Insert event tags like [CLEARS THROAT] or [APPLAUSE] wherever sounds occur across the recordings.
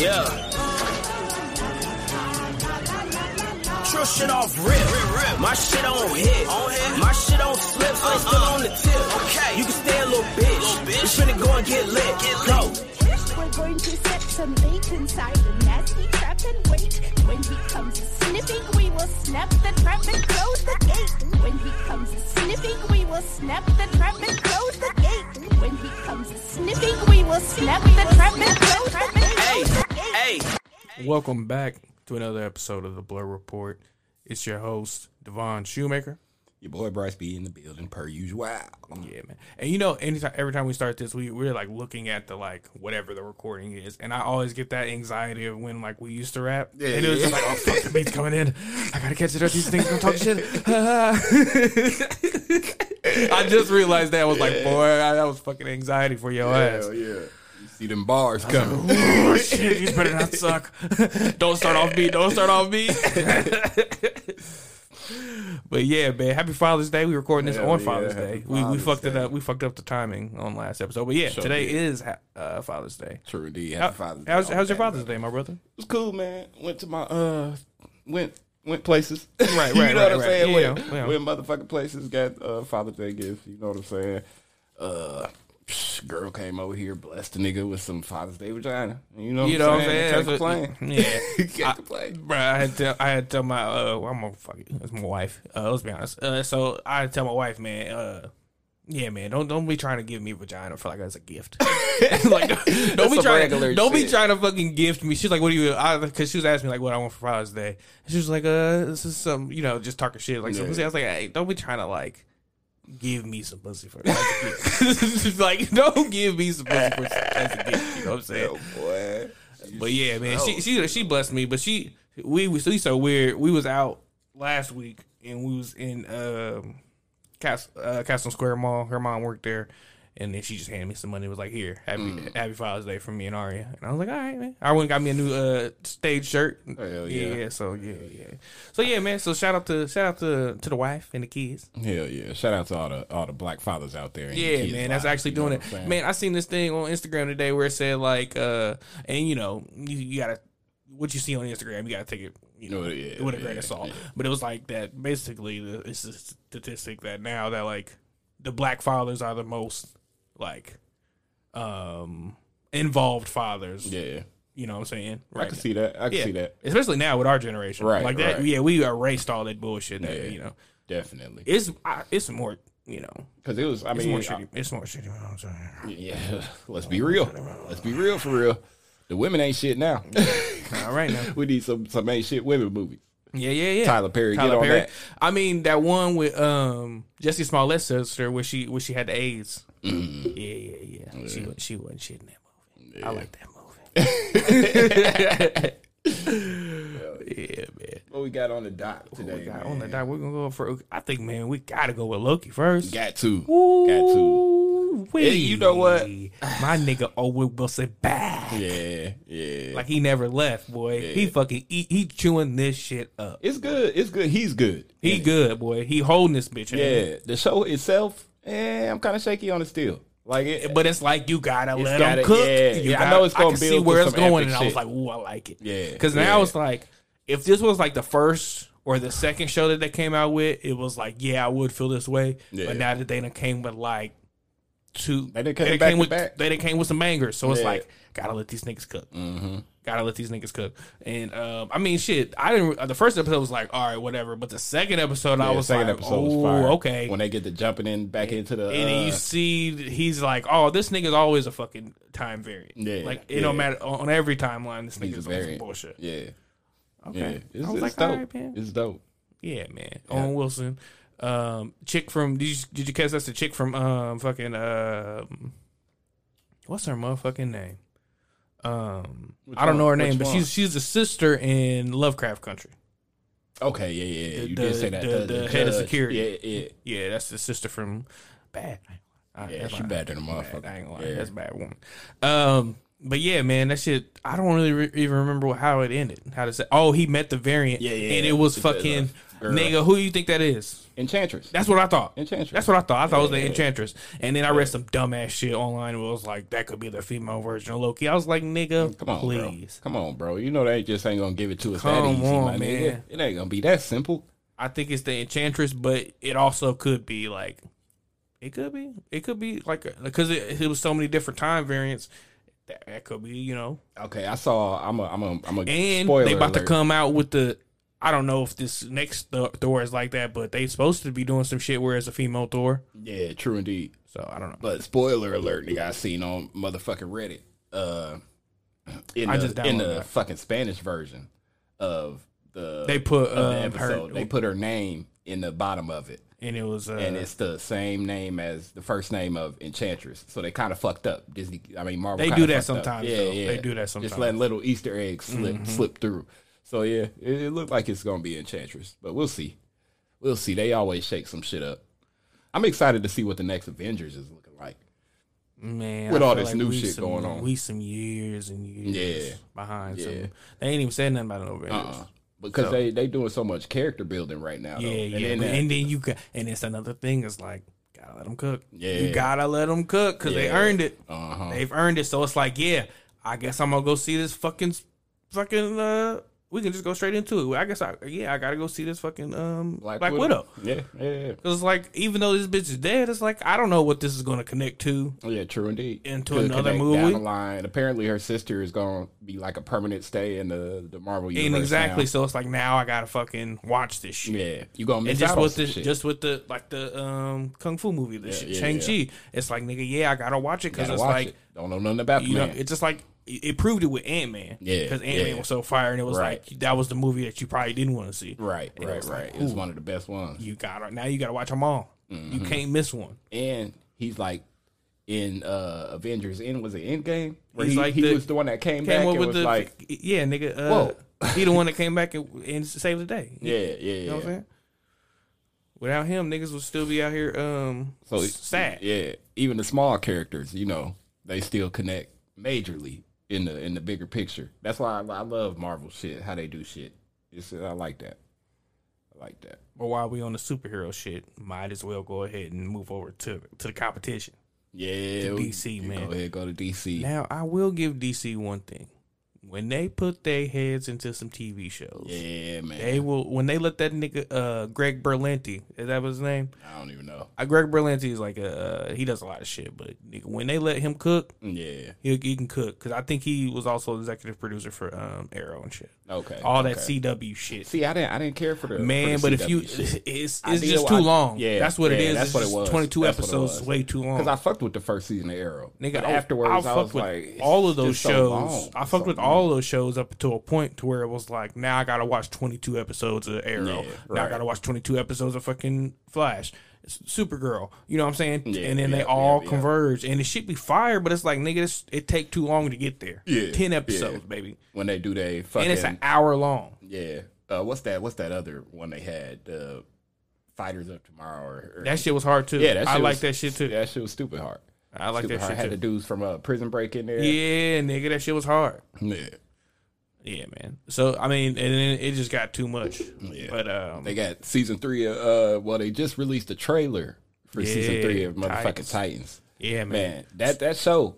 Yeah. Trill shit off rip. rip, rip. My shit on hit. on hit. My shit on slip, so it's still uh-uh. on the tip. Okay. You can stay a little bitch. Little bitch. We finna go and get lit. Get lit. Go. We're going to set some bait inside a nasty trap and wait. When he comes sniffing, we will snap the trap and close the gate. When he comes sniffing, we will snap the trap and close the gate. When he comes sniffing, we will snap the trap and close the gate. Hey, hey. Welcome back to another episode of the Blur Report. It's your host, Devon Shoemaker. Your boy Bryce B in the building per usual. Yeah, man. And you know, anytime every time we start this, we we're like looking at the like whatever the recording is, and I always get that anxiety of when like we used to rap, Yeah, and it was just yeah. like, oh fuck, the beat's coming in, I gotta catch it up. These things gonna talk shit. [LAUGHS] [LAUGHS] I just realized that I was like, boy, that was fucking anxiety for your ass. Hell yeah. You see them bars coming. Oh shit, these better not suck. [LAUGHS] don't start off beat. Don't start off beat. [LAUGHS] but yeah, man. Happy Father's Day. We recording this Hell on yeah, Father's Day. We we Father's fucked it up. We fucked up the timing on last episode. But yeah, Sure today did. is uh, Father's Day. True indeed. Happy Father's Day. how's how's your Father's brother. Day, my brother? It was cool, man. Went to my uh went went places. [LAUGHS] Right, you right, know right, what I'm right. saying? Yeah, went, yeah. went motherfucking places, got uh Father's Day gifts, you know what I'm saying? Uh psh, girl came over here, blessed the nigga with some Father's Day vagina. You know what You know what I'm I'm saying? Can't what- complain. yeah. [LAUGHS] Can't I- complain. Bruh, I had to I had to tell my uh well, I'm gonna fuck it. It's my wife. Uh let's be honest. Uh so I had to tell my wife, man, uh yeah, man, don't don't be trying to give me vagina for like that's a gift. [LAUGHS] like [LAUGHS] don't, be trying don't be trying to fucking gift me. She's like, "What do you?" Because she was asking me like, "What I want for Father's Day?" And she was like, "Uh, this is some, you know, just talking shit like Yeah. pussy." I was like, "Hey, don't be trying to like." Give me some pussy for [LAUGHS] like, don't give me some pussy for as a gift. You know what I'm saying? Oh boy. But yeah, man, she Oh. she she blessed me. But she we was we so weird. We was out last week and we was in um Cas- uh, Castle Square Mall. Her mom worked there, and then she just handed me some money. Was like, "Here, happy Mm. Happy Father's Day from me and Aria." And I was like, "All right, man." I went and got me a new uh stage shirt. Hell yeah. yeah. So yeah, yeah. So yeah, man. So shout out to shout out to to the wife and the kids. Hell yeah! Shout out to all the all the black fathers out there. and Yeah, kids man, that's lives, actually doing it. Man, I seen this thing on Instagram today where it said like, uh, and you know, you, you gotta what you see on Instagram, you gotta take it, you know, yeah, with a grain of salt. But it was like that. Basically, the, it's a statistic that now that like the black fathers are the most like um involved fathers. Yeah, You know what I'm saying? I can see that. I can Yeah, see that. especially now with our generation, Right, Like that, right. yeah, we erased all that bullshit. Now, Yeah. you know, Definitely, it's I, it's more, you know, because it was. I it's mean, more I- shitty. It's more shitty. You know what I'm saying? yeah. [LAUGHS] Let's be real. Let's be real for real. The women ain't shit now. All right now. [LAUGHS] we need some some ain't shit women movies. Yeah, yeah, yeah. Tyler Perry, get on that. I mean that one with um Jussie Smollett's sister where she where she had the AIDS. Mm-hmm. Yeah, yeah, yeah. She wa- she wasn't shit in that movie. I like that movie. [LAUGHS] yeah, man. What we got on the dot today? We got man? on the dot. We're gonna go for. I think, man, we gotta go with Loki first. Got to. Got to. Ooh, Hey, you know what? My nigga Owen Wilson back. Yeah, yeah. Like he never left, boy. He fucking he, he chewing this shit up. it's good. It's good. He's good. He good, boy. He holding this bitch. hand. Yeah. The show itself, eh, I'm kind of shaky on it still. Like it, But it's like you gotta let gotta- them cook. yeah, You yeah, I gotta- know it's gonna can see build where it's going, and I was like, "Ooh, I like it." Yeah, because now yeah. it's like, if this was like the first or the second show that they came out with, it was like, yeah, I would feel this way. Yeah. But now that they done came with like two, They done came done back to with back. they done came with some bangers. So it's like, gotta let these niggas cook. Mm-hmm. Gotta let these niggas cook. And um, I mean, shit. I didn't. The first episode was like, all right, whatever. But the second episode, I was second like, episode oh, was fire. okay. When they get to jumping in back into the And then you uh, see, he's like, "Oh, this nigga's always a fucking time variant. Yeah, like it yeah. don't matter on every timeline. This nigga's some bullshit. Yeah, Okay, yeah. It's, I was it's like, all dope. right, man. It's dope. Yeah, man. Owen Wilson, um, chick from did you did you catch that's the chick from um fucking um, what's her motherfucking name? Um, I don't know her Which name, but one? she's she's the sister in Lovecraft Country. Okay, yeah, yeah. yeah. The- you the- did say that. the- the head of security. Yeah, yeah. Yeah, that's the sister from Bad. I- Yeah, she bad than a bad. motherfucker. I ain't gonna lie, Yeah. that's a bad woman. Um, but yeah, man, that shit. I don't really re- even remember how it ended. How to say? Oh, he met the variant, Yeah, yeah, and it was a- fucking. Girl. Nigga, who do you think that is? Enchantress. That's what I thought. Enchantress. That's what I thought. I thought it was the Yeah. Enchantress. And then I read some dumbass shit online. Where it was like that could be the female version of Loki. I was like, nigga, Come on, please. bro. Come on, bro. You know they just ain't gonna give it to us Come that easy, on, my nigga. man. It ain't gonna be that simple. I think it's the Enchantress, but it also could be like, it could be, it could be like because it, it was so many different time variants. That, that could be, you know. Okay, I saw. I'm a. I'm a. I'm a. And spoiler they about to come out with the. I don't know if this next Thor, Thor is like that, but they supposed to be doing some shit where it's a female Thor. Yeah, true indeed. So I don't know. But spoiler alert, nigga, I seen on motherfucking Reddit. Uh, in I the, just in the that. fucking Spanish version of the They put, of the episode, her- they put her name in the bottom of it, And it was, uh, and it's the same name as the first name of Enchantress. So they kind of fucked up. Disney, I mean Marvel. They do that sometimes, Yeah, yeah. They do that sometimes. Mm-hmm. Just letting little Easter eggs slip slip through. So yeah, it, it looked like it's gonna be Enchantress, but we'll see. We'll see. They always shake some shit up. I'm excited to see what the next Avengers is looking like. Man, With I all feel this new we shit some- going on. we some years and years Yeah. behind. Yeah. Some, they ain't even saying nothing about no Avengers. Uh-uh. Because So- they they doing so much character building right now. Yeah, though. yeah, And then but- and then you got, and it's another thing. Is like gotta let them cook. Yeah. you gotta let them cook because they earned it. Uh-huh. They've earned it. So it's like, yeah, I guess I'm gonna go see this fucking, fucking. uh We can just go straight into it. I guess I, yeah, I gotta go see this fucking um Black, Widow. Yeah, yeah, yeah. Cause it's like, even though this bitch is dead, it's like I don't know what this is gonna connect to. Oh, yeah, true indeed. Into Could another movie? down the line. Apparently, her sister is to be like a permanent stay in the the Marvel universe. And exactly, now. so it's like now I gotta fucking watch this shit. Yeah, you gonna miss And just out with the shit. just with the like the um kung fu movie, the Yeah, shit, yeah, Shang Chi. It's like nigga, yeah, I gotta watch it because it's watch like it. don't know nothing about you know, it's just like it, it proved it with Ant Man. Yeah, because Ant Man yeah. was so fire, and it was Right. like that was the movie that you probably didn't want to see. right, And right, was right. like, it's ooh. one of the best ones. You got it. now you got to watch them all. Mm-hmm. You can't miss one. and he's like in uh Avengers End was it Endgame? Where He's he, like he the- was the one that came, Came back up with was the like, yeah, nigga. Uh, Whoa. he the one that came back and, and saved the day. yeah, yeah, yeah. You know what I'm saying? Without him, niggas would still be out here um So sad. Yeah, even the small characters, you know, they still connect majorly in the in the bigger picture. That's why I, I love Marvel shit, how they do shit. It's, I like that. I like that. But while we on the superhero shit, might as well go ahead and move over to to the competition. Yeah, DC, man. Go ahead, go to DC. Now I will give DC one thing. When they put their heads into some TV shows, yeah, man. they will when they let that nigga uh Greg Berlanti, is that was his name? I don't even know. Uh, Greg Berlanti is like a uh, he does a lot of shit, but nigga, when they let him cook, Yeah. he, he can cook because I think he was also executive producer for um Arrow and shit. Okay. All that okay. CW shit. See, I didn't. I didn't care for the Man, for but the if you, shit. [LAUGHS] it's it's just too I- long. yeah, that's what it is. that's It's what it was. Twenty two That's what it episodes is way too long. Because I fucked with the first season of Arrow. Nigga, but afterwards, I, I, fucked was with like, all of those shows. I fucked with So- all those shows up to a point to where it was like, now I gotta watch twenty two episodes of Arrow. Yeah, Now I gotta watch twenty two episodes of fucking Flash, Supergirl. You know what I'm saying? Yeah, and then they all yeah, yeah. converge, and it should be fire. But it's like, nigga, this, it take too long to get there. Yeah, ten yeah. episodes, baby, when they do they fucking and it's an hour long. yeah. Uh, what's that? What's that other one they had? The Fighters of Tomorrow. Or, or That shit was hard too. yeah, that I like that shit too. That shit was stupid hard. I like stupid that hard. shit Had too. the dudes from uh, Prison Break in there. Yeah, nigga, that shit was hard. yeah. Yeah, man. So I mean, and then it just got too much. Yeah. But um, They got season three. Of, uh, well, they just released the trailer for season three of motherfucking Titans. Titans. yeah, man. Man, that that show.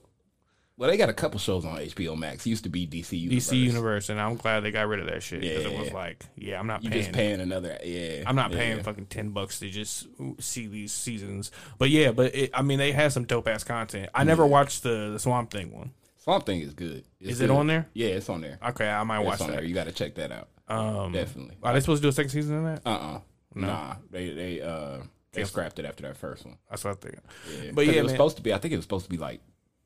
Well, they got a couple shows on HBO Max. It used to be DC Universe. DC Universe, and I'm glad they got rid of that shit because it was Yeah. like, yeah, I'm not You paying. just paying another. Yeah, I'm not yeah. paying fucking ten bucks to just see these seasons. But yeah, but it, I mean, they had some dope ass content. I never watched the, the Swamp Thing one. Swamp Thing is good. It's Is it good. on there? Yeah, it's on there. Okay, I might watch It's on that. there. You got to check that out. Um, Definitely. are they supposed to do a second season of that? Uh uh Nah, they they uh they scrapped it after that first one. That's what I think. Yeah. But yeah, it was man. supposed to be. I think it was supposed to be like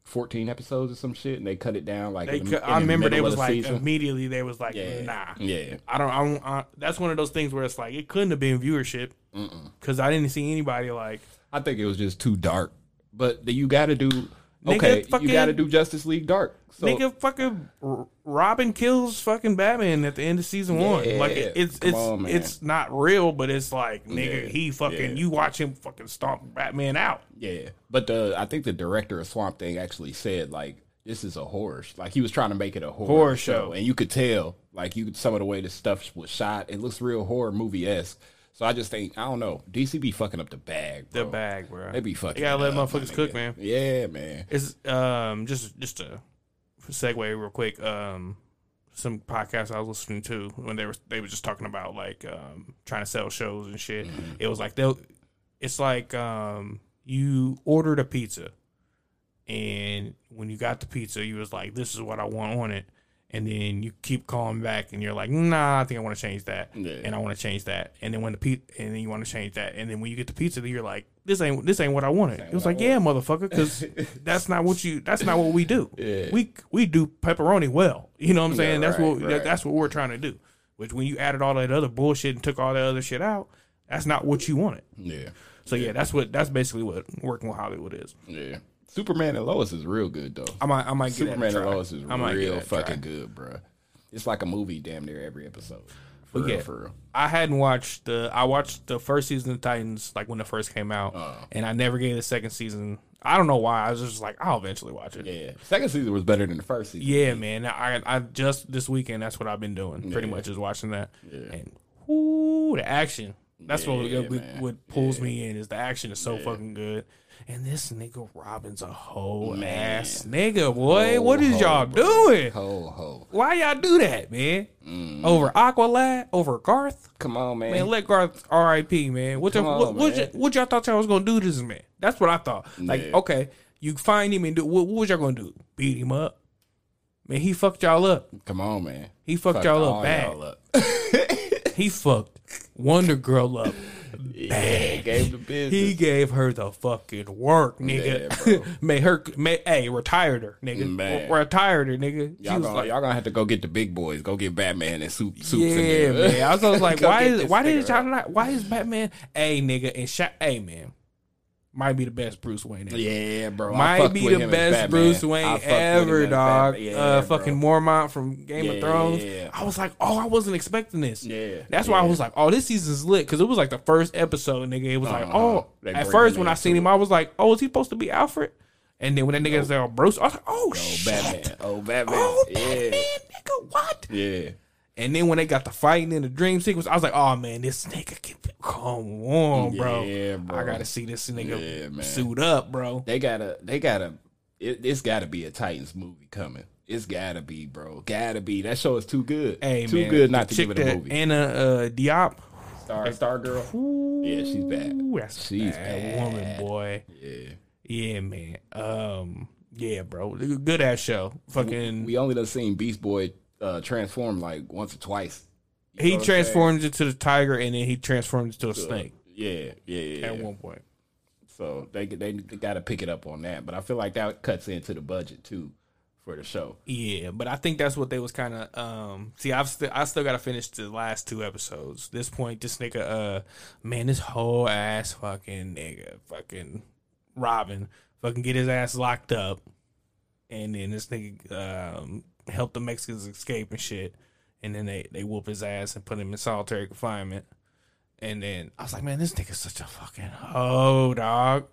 14 episodes or some shit, and they cut it down like. They, in the, in I the remember they was the like season. immediately they was like, Yeah. nah. Yeah. I don't. I don't. I, that's one of those things where it's like it couldn't have been viewership because I didn't see anybody like. I think it was just too dark. But the, you got to do. Nigga, Okay, fucking- you got to do Justice League Dark. So, nigga, fucking Robin kills fucking Batman at the end of season one. Like it, it's it's on, it's not real, but it's like nigga, Yeah, he fucking yeah. you watch him fucking stomp Batman out. Yeah, but the I think the director of Swamp Thing actually said like this is a horror. Like he was trying to make it a horror, Horror show. show. and you could tell, like you some of the way the stuff was shot. It looks real horror movie esque. So I just think I don't know. DC be fucking up the bag. The bag, bro. They be fucking. You gotta let up, motherfuckers cook, man. Yeah, man. It's um just just a segue real quick. Um, some podcasts I was listening to when they were they were just talking about like um trying to sell shows and shit. It was like they'll. It's like um you ordered a pizza, and when you got the pizza, you was like, "This is what I want on it." And then you keep calling back, and you're like, "Nah, I think I want to change that, Yeah. and I want to change that." And then when the pizza, and then you want to change that, and then when you get the pizza, you're like, "This ain't this ain't what I wanted." It was like, "Yeah, motherfucker, because [LAUGHS] that's not what you. That's not what we do. Yeah. We we do pepperoni well. You know what I'm saying? Yeah, that's right, what right. that's what we're trying to do. Which when you added all that other bullshit and took all that other shit out, that's not what you wanted. Yeah, So yeah, that's what that's basically what working with Hollywood is. yeah. Superman and Lois is real good though. I might I might get Superman and. Lois is I might real that a try. fucking good, bro. It's like a movie, damn near every episode. For But real, yeah, for real. I hadn't watched the I watched the first season of Titans like when it first came out, Oh. and I never gave the second season. I don't know why. I was just like, I'll eventually watch it. Yeah, second season was better than the first season. Yeah, man. I I just this weekend that's what I've been doing. Pretty Yeah. much is watching that. Yeah. And whoo, the action. That's what Yeah, what, man. what pulls me in is the action is so fucking good. And this nigga Robin's a whole Man. ass nigga, boy. Ho, what is ho, y'all doing? Ho ho. Why y'all do that, man? Mm. Over Aqualad, over Garth. Come on, man. Man, let Garth R.I.P. Man. What, y'all- on, what, what, man. y- what y'all thought y'all was gonna do to this man? That's what I thought. Like, Yeah. okay, you find him and do what, what was y'all gonna do? Beat him up? Man, he fucked y'all up. Come on, man. He fucked Fucked y'all all up bad. y'all up. [LAUGHS] He fucked Wonder Girl up. Yeah, gave the business. He gave her the fucking work, nigga. Yeah, [LAUGHS] made her, made, hey, retired her, nigga. Man. Retired her, nigga. Y'all, gonna, like, y'all gonna have to go get the big boys. Go get Batman and soup. Soups yeah, man. I was, I was [LAUGHS] like, why is why did y'all not? Why is Batman? Hey, nigga, and shot. Hey, man, might be the best Bruce Wayne. Ever. Yeah, bro. Might be the best Bruce Wayne fucked with him ever, dog. Yeah, uh, fucking Mormont from Game of Thrones. yeah. I was like, oh, I wasn't expecting this. Yeah, that's why I was like, oh, this season's lit because it was like the first episode, nigga. It was like, Uh-huh. oh, They at first when I seen him. I was like, oh, is he supposed to be Alfred? And then when that nigga said, oh, Bruce, I was like, oh, Oh, shit. Batman. Oh, Batman. Oh, yeah. Batman, nigga, what? Yeah. And then when they got the fighting in the dream sequence, I was like, "Oh man, this nigga can come on, bro. Yeah, bro. I gotta see this nigga Yeah, suit up, bro." They gotta, they gotta, it, it's gotta be a Titans movie coming. It's gotta be, bro. Gotta be. That show is too good. Hey, too man, good not to give it a movie. Anna uh, Diop, Star, Star Girl. Yeah, she's bad. That's a She's bad, woman, boy. Yeah. Yeah, man. Um, yeah, bro. Good ass show. Fucking, We only done seen Beast Boy uh, transform like once or twice. You he transformed into the tiger, and then he transformed into a snake Yeah, yeah, yeah. at yeah. one point. So they they, they got to pick it up on that. But I feel like that cuts into the budget too for the show. Yeah, but I think that's what they was kind of. Um, see, I've still I still got to finish the last two episodes. This point, this nigga, uh, man, this whole ass fucking nigga, fucking Robin, fucking get his ass locked up, and then this nigga um help the Mexicans escape and shit, and then they they whoop his ass and put him in solitary confinement. And then I was like, man, this nigga's such a fucking hoe, dog.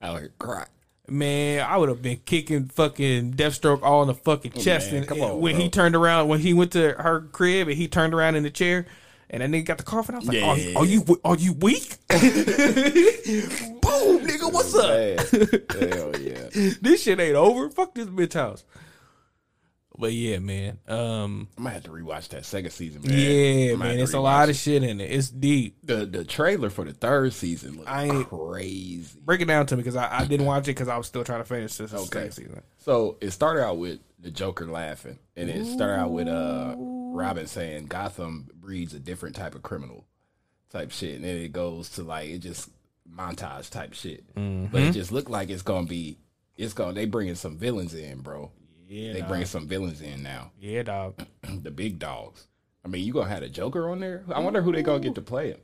I like cry. Man, I would have been kicking fucking Deathstroke all in the fucking chest. man, and on, when he turned around, when he went to her crib and he turned around in the chair, and that nigga got the coffin, I was like, Yeah. are, you- are you are you weak? [LAUGHS] Boom, nigga, what's up? Hell yeah. [LAUGHS] This shit ain't over. Fuck this bitch house. But yeah, man. Um, I might have to rewatch that second season. Man. yeah, I might have man. It's a lot it. of shit in it. It's deep. The the trailer for the third season looks I ain't- crazy. Break it down to me because I, I didn't watch it because I was still trying to finish this Okay. second season. So it started out with the Joker laughing, and it started out with uh Robin saying Gotham breeds a different type of criminal type shit, and then it goes to like it just montage type shit. But it just looked like it's gonna be it's gonna they bringing some villains in, bro. Yeah, They dog. bringing some villains in now, [CLEARS THROAT] yeah, dog. the big dogs. I mean, you gonna have a Joker on there? I wonder who they gonna get to play him.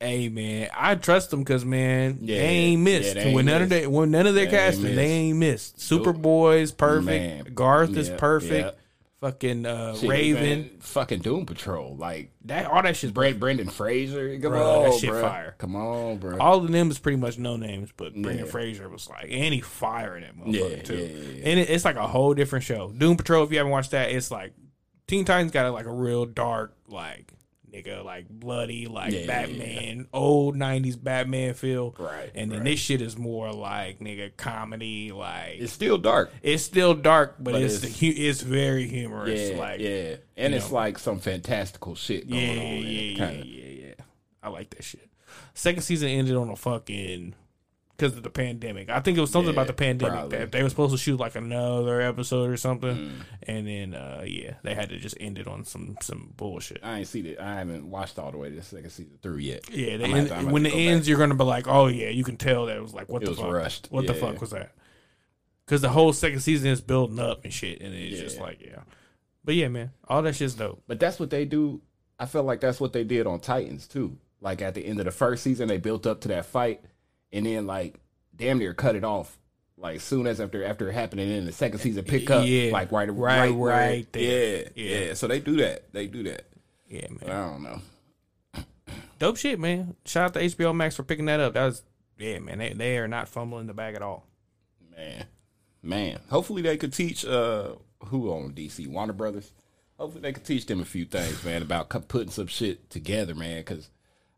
Hey man, I trust them because man, Yeah, they ain't missed. yeah, they ain't when none missed. of their when none of their They ain't casting, they missed. ain't missed. Superboy's perfect. Man. Garth is perfect. yeah. Fucking uh, Shit, Raven. man, fucking Doom Patrol, like That all that shit's Brent Brendan Fraser. Come Bro, on, that shit bro. fire. Come on, bro. all of them is pretty much no names, but Brendan Yeah. Fraser was like, and he fire in that motherfucker Yeah, too. yeah. And it, it's like a whole different show. Doom Patrol, if you haven't watched that, it's like Teen Titans got a, like a real dark, like nigga, like bloody, like Yeah, yeah, Batman, old '90s Batman feel. Right, And then right. this shit is more like nigga comedy, like it's still dark. it's still dark, but, But it's it's- the, it's very humorous. Yeah, like yeah, and it's know. like some fantastical shit going yeah, on. yeah, yeah, yeah, yeah. I like that shit. Second season ended on a fucking because of the pandemic. I think it was something Yeah, about the pandemic probably. that they were supposed to shoot like another episode or something, Mm. and then uh yeah, they had to just end it on some some bullshit. I ain't seen it. I haven't watched all the way to the second season through yet. Yeah, they I'm gonna have end, to- when it have to go ends, back. you're gonna be like, oh yeah, you can tell that it was like, what It the was fuck, rushed. what the Yeah. fuck was that? Because the whole second season is building up and shit, and it's just like yeah, but yeah, man, all that shit's dope. But that's what they do. I feel like that's what they did on Titans too. Like at the end of the first season, they built up to that fight, and then like damn near cut it off. Like soon as after after it happened, and then the second season pick up. Yeah. like right, Right, right, right there. Yeah, Yeah. yeah, So they do that. They do that. Yeah, man. But I don't know. dope shit, man. Shout out to HBO Max for picking that up. That was yeah, man. They they are not fumbling the bag at all. Man, man. Hopefully they could teach uh who on DC Warner Brothers. Hopefully they could teach them a few things, man, about putting some shit together, man. Because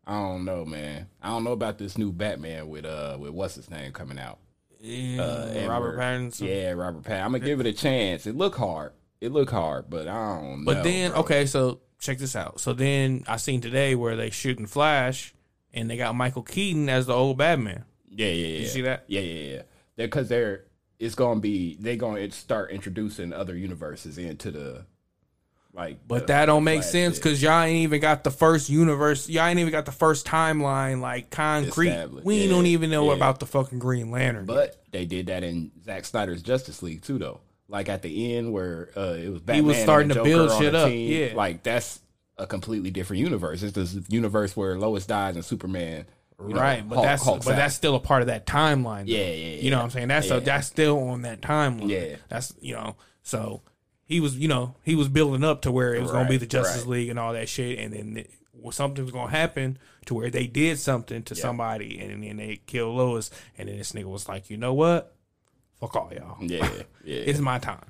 I don't know, man. I don't know about this new Batman with uh with what's his name coming out. Yeah, Robert Edward. Pattinson. Yeah, Robert Pattinson. I'm gonna give it a chance. It look hard. It look hard, but I don't know. But then bro. okay, so check this out. So then I seen today where they shooting Flash, and they got Michael Keaton as the old Batman. Yeah, yeah, yeah. You see that? Yeah, yeah, yeah. Because they're it's gonna be they gonna start introducing other universes into the like. But the- that don't make sense because y'all ain't even got the first universe. Y'all ain't even got the first timeline like concrete. We Yeah, don't even know yeah. about the fucking Green Lantern. But they did that in Zack Snyder's Justice League too, though. Like at the end where uh, it was Batman was starting to build shit up, team. yeah. like that's a completely different universe. It's this universe where Lois dies and Superman, you know, right, but Hulk- that's Hulk's but out. that's still a part of that timeline. though. Yeah, yeah, You know what I'm saying? That's Yeah. a, that's still on that timeline. Yeah. that's you know. So he was, you know, he was building up to where it was going to be the Justice right. League and all that shit, and then it, well, something was going to happen to where they did something to somebody, and then they killed Lois, and then this nigga was like, you know what? Fuck all y'all. yeah, [LAUGHS] yeah. It's my time.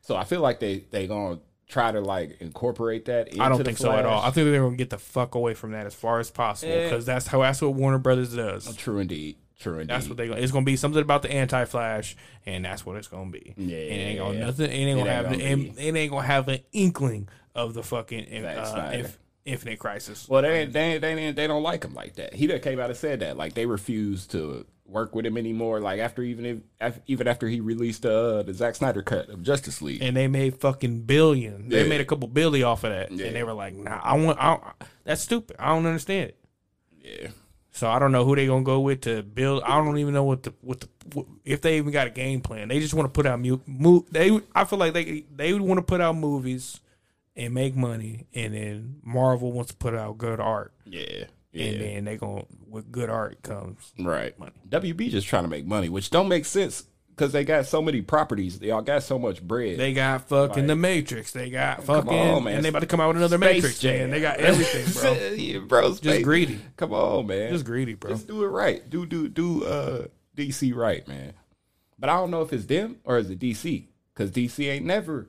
so I feel like they they gonna try to like incorporate that. Into I don't think so at all. I think they're going to get the fuck away from that as far as possible Yeah. because that's how that's what Warner Brothers does. Oh, true indeed. True indeed. That's what they. It's gonna be something about the anti Flash, and that's what it's gonna be. Yeah, and it ain't gonna yeah. nothing. It ain't It gonna ain't have. gonna it, it ain't gonna have an inkling of the fucking uh, inf, Infinite Crisis. Well, they they they they don't like him like that. He done came out and said that like they refuse to work with him anymore. Like after even if even after he released uh, the Zack Snyder cut of Justice League. and they made fucking billion. They Yeah. made a couple billion off of that, Yeah. and they were like, "Nah, I want. I don't, that's stupid. I don't understand it." yeah, So I don't know who they're gonna go with to build. I don't even know what the what the what, if they even got a game plan. They just want to put out mu- mo- They I feel like they they want to put out movies and make money, and then Marvel wants to put out good art, yeah, and then they gonna with good art comes. right. money. WB just trying to make money, which don't make sense because they got so many properties. They all got so much bread. They got fucking Like- the Matrix. They got Come fucking, on, man. and they about to come out with another Space Matrix. Jam. Man, they got [LAUGHS] everything, bro. [LAUGHS] yeah, bro. Space- greedy. Come on, man. Just greedy, bro. Just do it right. Do do do uh DC right, man. But I don't know if it's them or is it DC because DC ain't never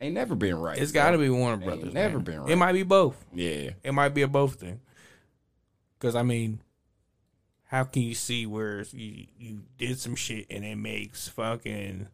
ain't never been right. It's got to be Warner Brothers. never man. been right. It might be both. Yeah, It might be a both thing. Because I mean, how can you see where you you did some shit and it makes fucking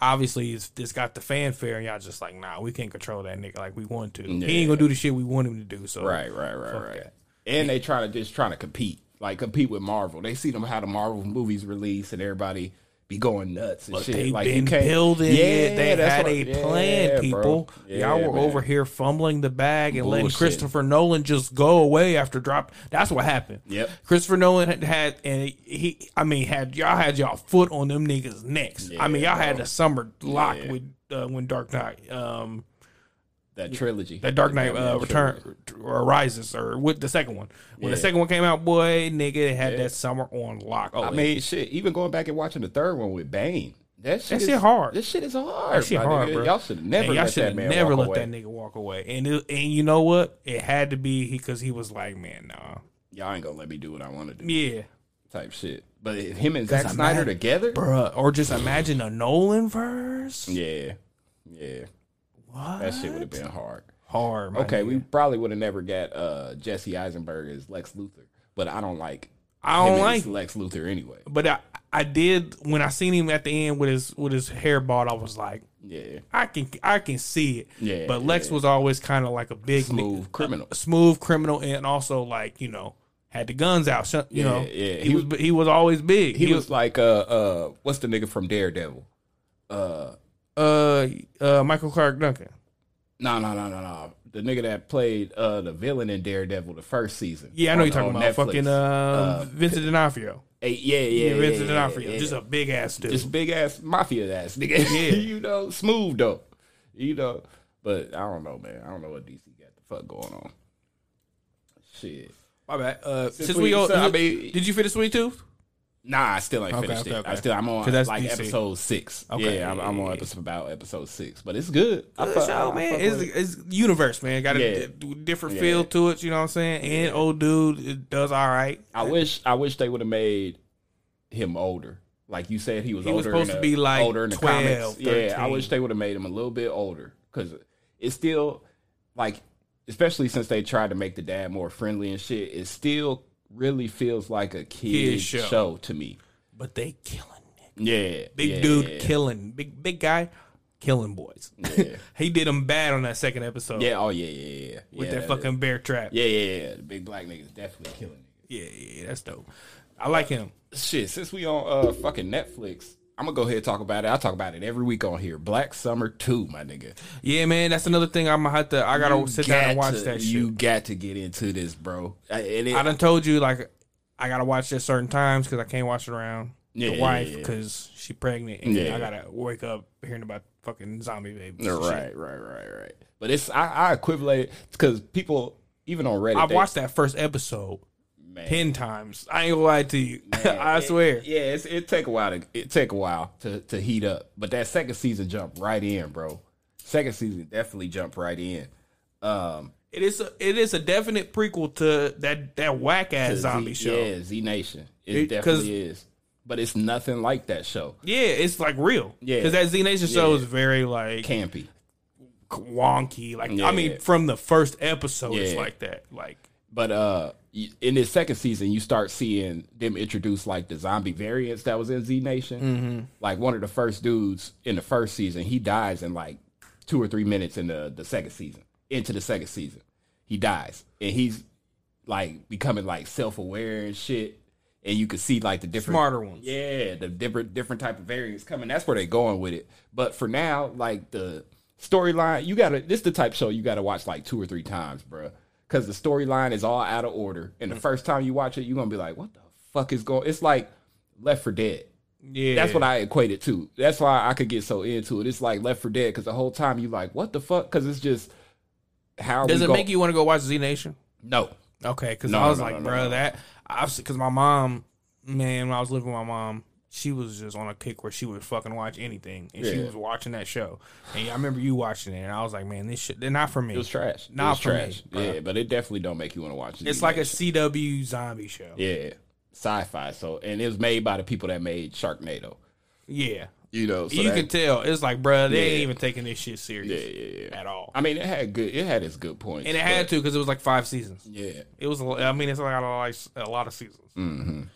obviously it's, it's got the fanfare and y'all just like nah we can't control that nigga like we want to. He ain't gonna do the shit we want him to do. So right, right, right, right. that. And they try to just trying to compete, like compete with Marvel. They see them how the Marvel movies release and everybody be going nuts and But shit. they've like been building it. They had what- a yeah, plan, bro. people. Yeah, Y'all were man. over here fumbling the bag and letting Christopher Nolan just go away after drop. That's what happened. Yep. Christopher Nolan had, had and he, I mean, had y'all had y'all foot on them niggas' necks. I mean, y'all had bro. the summer locked Yeah. with uh, when Dark Knight, um, that trilogy, that Dark Knight uh. Return or Rises or with the second one. When the second one came out, boy, nigga had that summer on lock. Oh, I mean, shit. Even going back and watching the third one with Bane, That shit, That shit is- hard. This shit is hard. That shit hard, nigga. bro. Y'all should never and y'all let should that never walk let away. that nigga walk away. And it, and you know what? It had to be because he was like, man, nah, Y'all ain't gonna let me do what I want to do. yeah, Type shit. But if him and Zack Snyder mad. together. bruh. Or just imagine a Nolan verse. Yeah. Yeah. What? That shit would have been hard. hard. Okay, nigga. we probably would have never got uh, Jesse Eisenberg as Lex Luthor, but I don't like. I don't him like as Lex Luthor anyway. But I, I did when I seen him at the end with his with his hair bald. I was like, Yeah, I can I can see it. Yeah, But Lex yeah. was always kind of like a big smooth nigga- criminal. smooth criminal, and also like you know had the guns out. You Yeah, know, yeah. He, He was he was always big. He was like, uh, uh, what's the nigga from Daredevil? Uh, uh uh Michael Clarke Duncan. no, no, no, no, no. The nigga that played uh the villain in Daredevil the first season. Yeah, I know on- you're talking about Netflix. fucking uh, Vincent D'Onofrio. Hey, yeah, yeah, Yeah, Vincent yeah, D'Onofrio, yeah. just a big ass dude. Just big ass mafia ass nigga. [LAUGHS] Yeah. you know, smooth though. You know, but I don't know, man. I don't know what DC got the fuck going on. Shit. My bad. Uh, since, we- we, all, so, I mean- did you finish the Sweet Tooth? Nah, I still ain't Okay, finished okay, it. okay. I still I'm on 'Cause that's like DC. episode six. Okay, yeah, I'm, yeah, I'm on episode about episode six, but it's good. I Good fuck- show, man. It's, it. it's universe, man. Got a Yeah. d- different Yeah. feel to it. You know what I'm saying? And old dude it does all right. I wish I wish they would have made him older. Like you said, he was He was older. supposed in to the- be, like, older in the 12, comics. Yeah, I wish they would have made him a little bit older because it's still like, especially since they tried to make the dad more friendly and shit. It's still really feels like a kid Kid show. show. to me. But they killing it. Yeah, Big yeah, dude killing. Big big guy killing boys. Yeah. [LAUGHS] he did them bad on that second episode. Yeah, oh yeah, yeah, yeah. With yeah, that fucking bear trap. Yeah, yeah, yeah. The big black niggas definitely killing niggas. yeah, yeah, yeah, that's dope. I like him. Shit, since we on uh fucking Netflix, I'm gonna go ahead and talk about it. I talk about it every week on here. Black Summer Two, my nigga. Yeah, man, that's another thing I'm gonna have to. I gotta You sit down and watch to- that shit. You got to get into this, bro. I, it, I done told you like I gotta watch it certain times because I can't watch it around Yeah, the yeah, wife yeah. because she pregnant and Yeah. I gotta wake up hearing about fucking zombie babies. right, right, right, right. But it's I, I equivalent because people even on Reddit. I've watched that first episode man, ten times. I ain't gonna lie to you. man, [LAUGHS] I it- swear. yeah, it's, it take a while to it take a while to to heat up. But that second season jumped right in, bro. Second season definitely jumped right in. Um, It is a it is a definite prequel to that that whack ass zombie Z, show. Yeah. Yeah, Z Nation. It, It- definitely is. But it's nothing like that show. Yeah, it's like real. Yeah. because that Z Nation show Yeah. is very like Campy. wonky. Like Yeah. I mean, from the first episode, it's like that. Like But uh in this second season, you start seeing them introduce like the zombie variants that was in Z Nation. Mm-hmm. Like one of the first dudes in the first season, he dies in like two or three minutes in the the second season. Into the second season, he dies, and he's like becoming like self aware and shit. And you can see like the different Smarter ones. Yeah, the different different type of variants coming. That's where they're going with it. But for now, like the storyline, you gotta this the type show you gotta watch like two or three times, bruh. Cause the storyline is all out of order. And the Mm. first time you watch it, you're gonna be like, what the fuck is going It's like Left 4 Dead. yeah, That's what I equate it to. That's why I could get so into it. It's like Left 4 Dead because the whole time you're like, what the fuck? Because it's just how Does it go- make you want to go watch Z Nation? no. Okay, because No, I was no, like, no, bro, that I've because my mom, man, when I was living with my mom, she was just on a kick where she would fucking watch anything, and she was watching that show. And I remember you watching it, and I was like, man, this shit, not for me. It was trash. It Not was for me, trash. bro. yeah, but it definitely don't make you want to watch it. It's like a CW zombie show. Yeah, Yeah, sci-fi. So, and it was made by the people that made Sharknado. Yeah, you know, so you that- can tell it's like, bro, they ain't even taking this shit serious Yeah, yeah, yeah. at all. I mean, it had good. It had its good points, and it had but- to because it was like five seasons. Yeah, It was, a- I mean, it's like a lot of, a lot of seasons. Mm.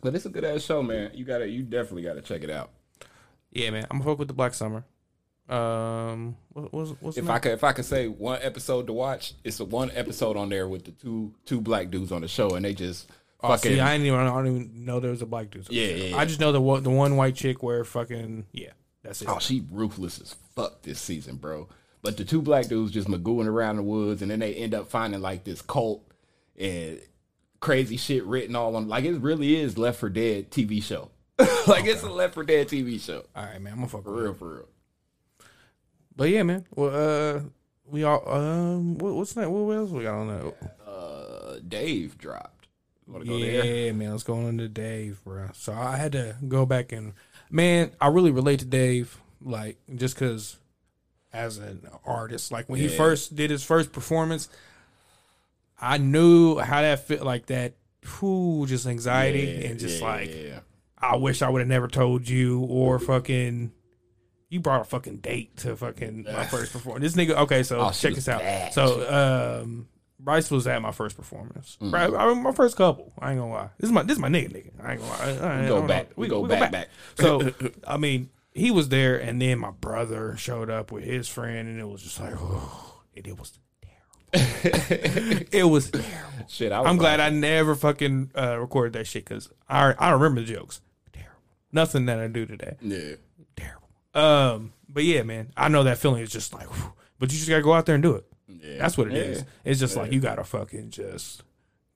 But it's a good ass show, man. You gotta, you definitely gotta check it out. Yeah, man, I'm gonna fuck with the Black Summer. Um, what, what's what's If? I could, if I could say one episode to watch, it's the one episode on there with the two two black dudes on the show, and they just Oh, fucking. see, I didn't even, I don't even know there was a black dude. Yeah, yeah, yeah. I just know the one, the one white chick where fucking yeah, that's it. Oh, she ruthless as fuck this season, bro. But the two black dudes just magooing around the woods, and then they end up finding like this cult and crazy shit written all on. Like it really is Left 4 Dead TV show. [LAUGHS] like it's a Left 4 Dead TV show. All right, man, I'm gonna fuck For real, for real. But yeah, man. Well, uh, we all um, what, what's that? What else we got on that? Uh, Dave dropped. Want to go there? yeah, man. Let's go on to Dave, bro. So I had to go back and Man, I really relate to Dave, like just because as an artist, like when he first did his first performance, I knew how that felt like that, whew, just anxiety Yeah, and just yeah, like yeah. I wish I would have never told you or fucking. You brought a fucking date to fucking my first performance. This nigga, okay, so Oh, check this out. bad. So, um, Bryce was at my first performance. Mm. Right, I mean, my first couple. I ain't gonna lie. This is my this is my nigga, nigga. I ain't gonna lie. I, I, I go back. know. We go back, back. So, [LAUGHS] I mean, he was there, and then my brother showed up with his friend, and it was just like, oh, [SIGHS] and it was. [LAUGHS] it was terrible. Shit, I I'm glad I never fucking uh, recorded that shit because I I don't remember the jokes. Terrible. Nothing that I do today. Yeah. Terrible. Um, but yeah, man, I know that feeling is just like, whew, but you just gotta go out there and do it. Yeah. That's what it is. Yeah. It's just like you gotta fucking just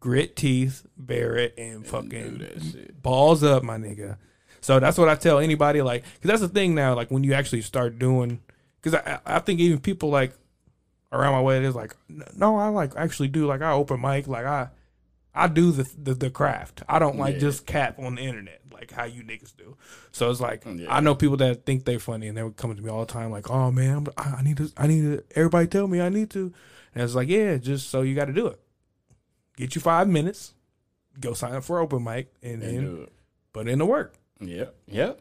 grit teeth, bear it, and fucking balls up, my nigga. So that's what I tell anybody. Like, because that's the thing now. Like when you actually start doing, because I I think even people like around my way, it is like, no, I like actually do like I open mic, like I I do the the, the craft. I don't like Yeah. just cap on the internet like how you niggas do. So it's like Yeah. I know people that think they're funny and they would come to me all the time like, oh man, I'm, I I need to I need to everybody tell me I need to, and it's like yeah, just so you got to do it. Get you five minutes, go sign up for open mic, and, And then put in the work. Yep. Yep.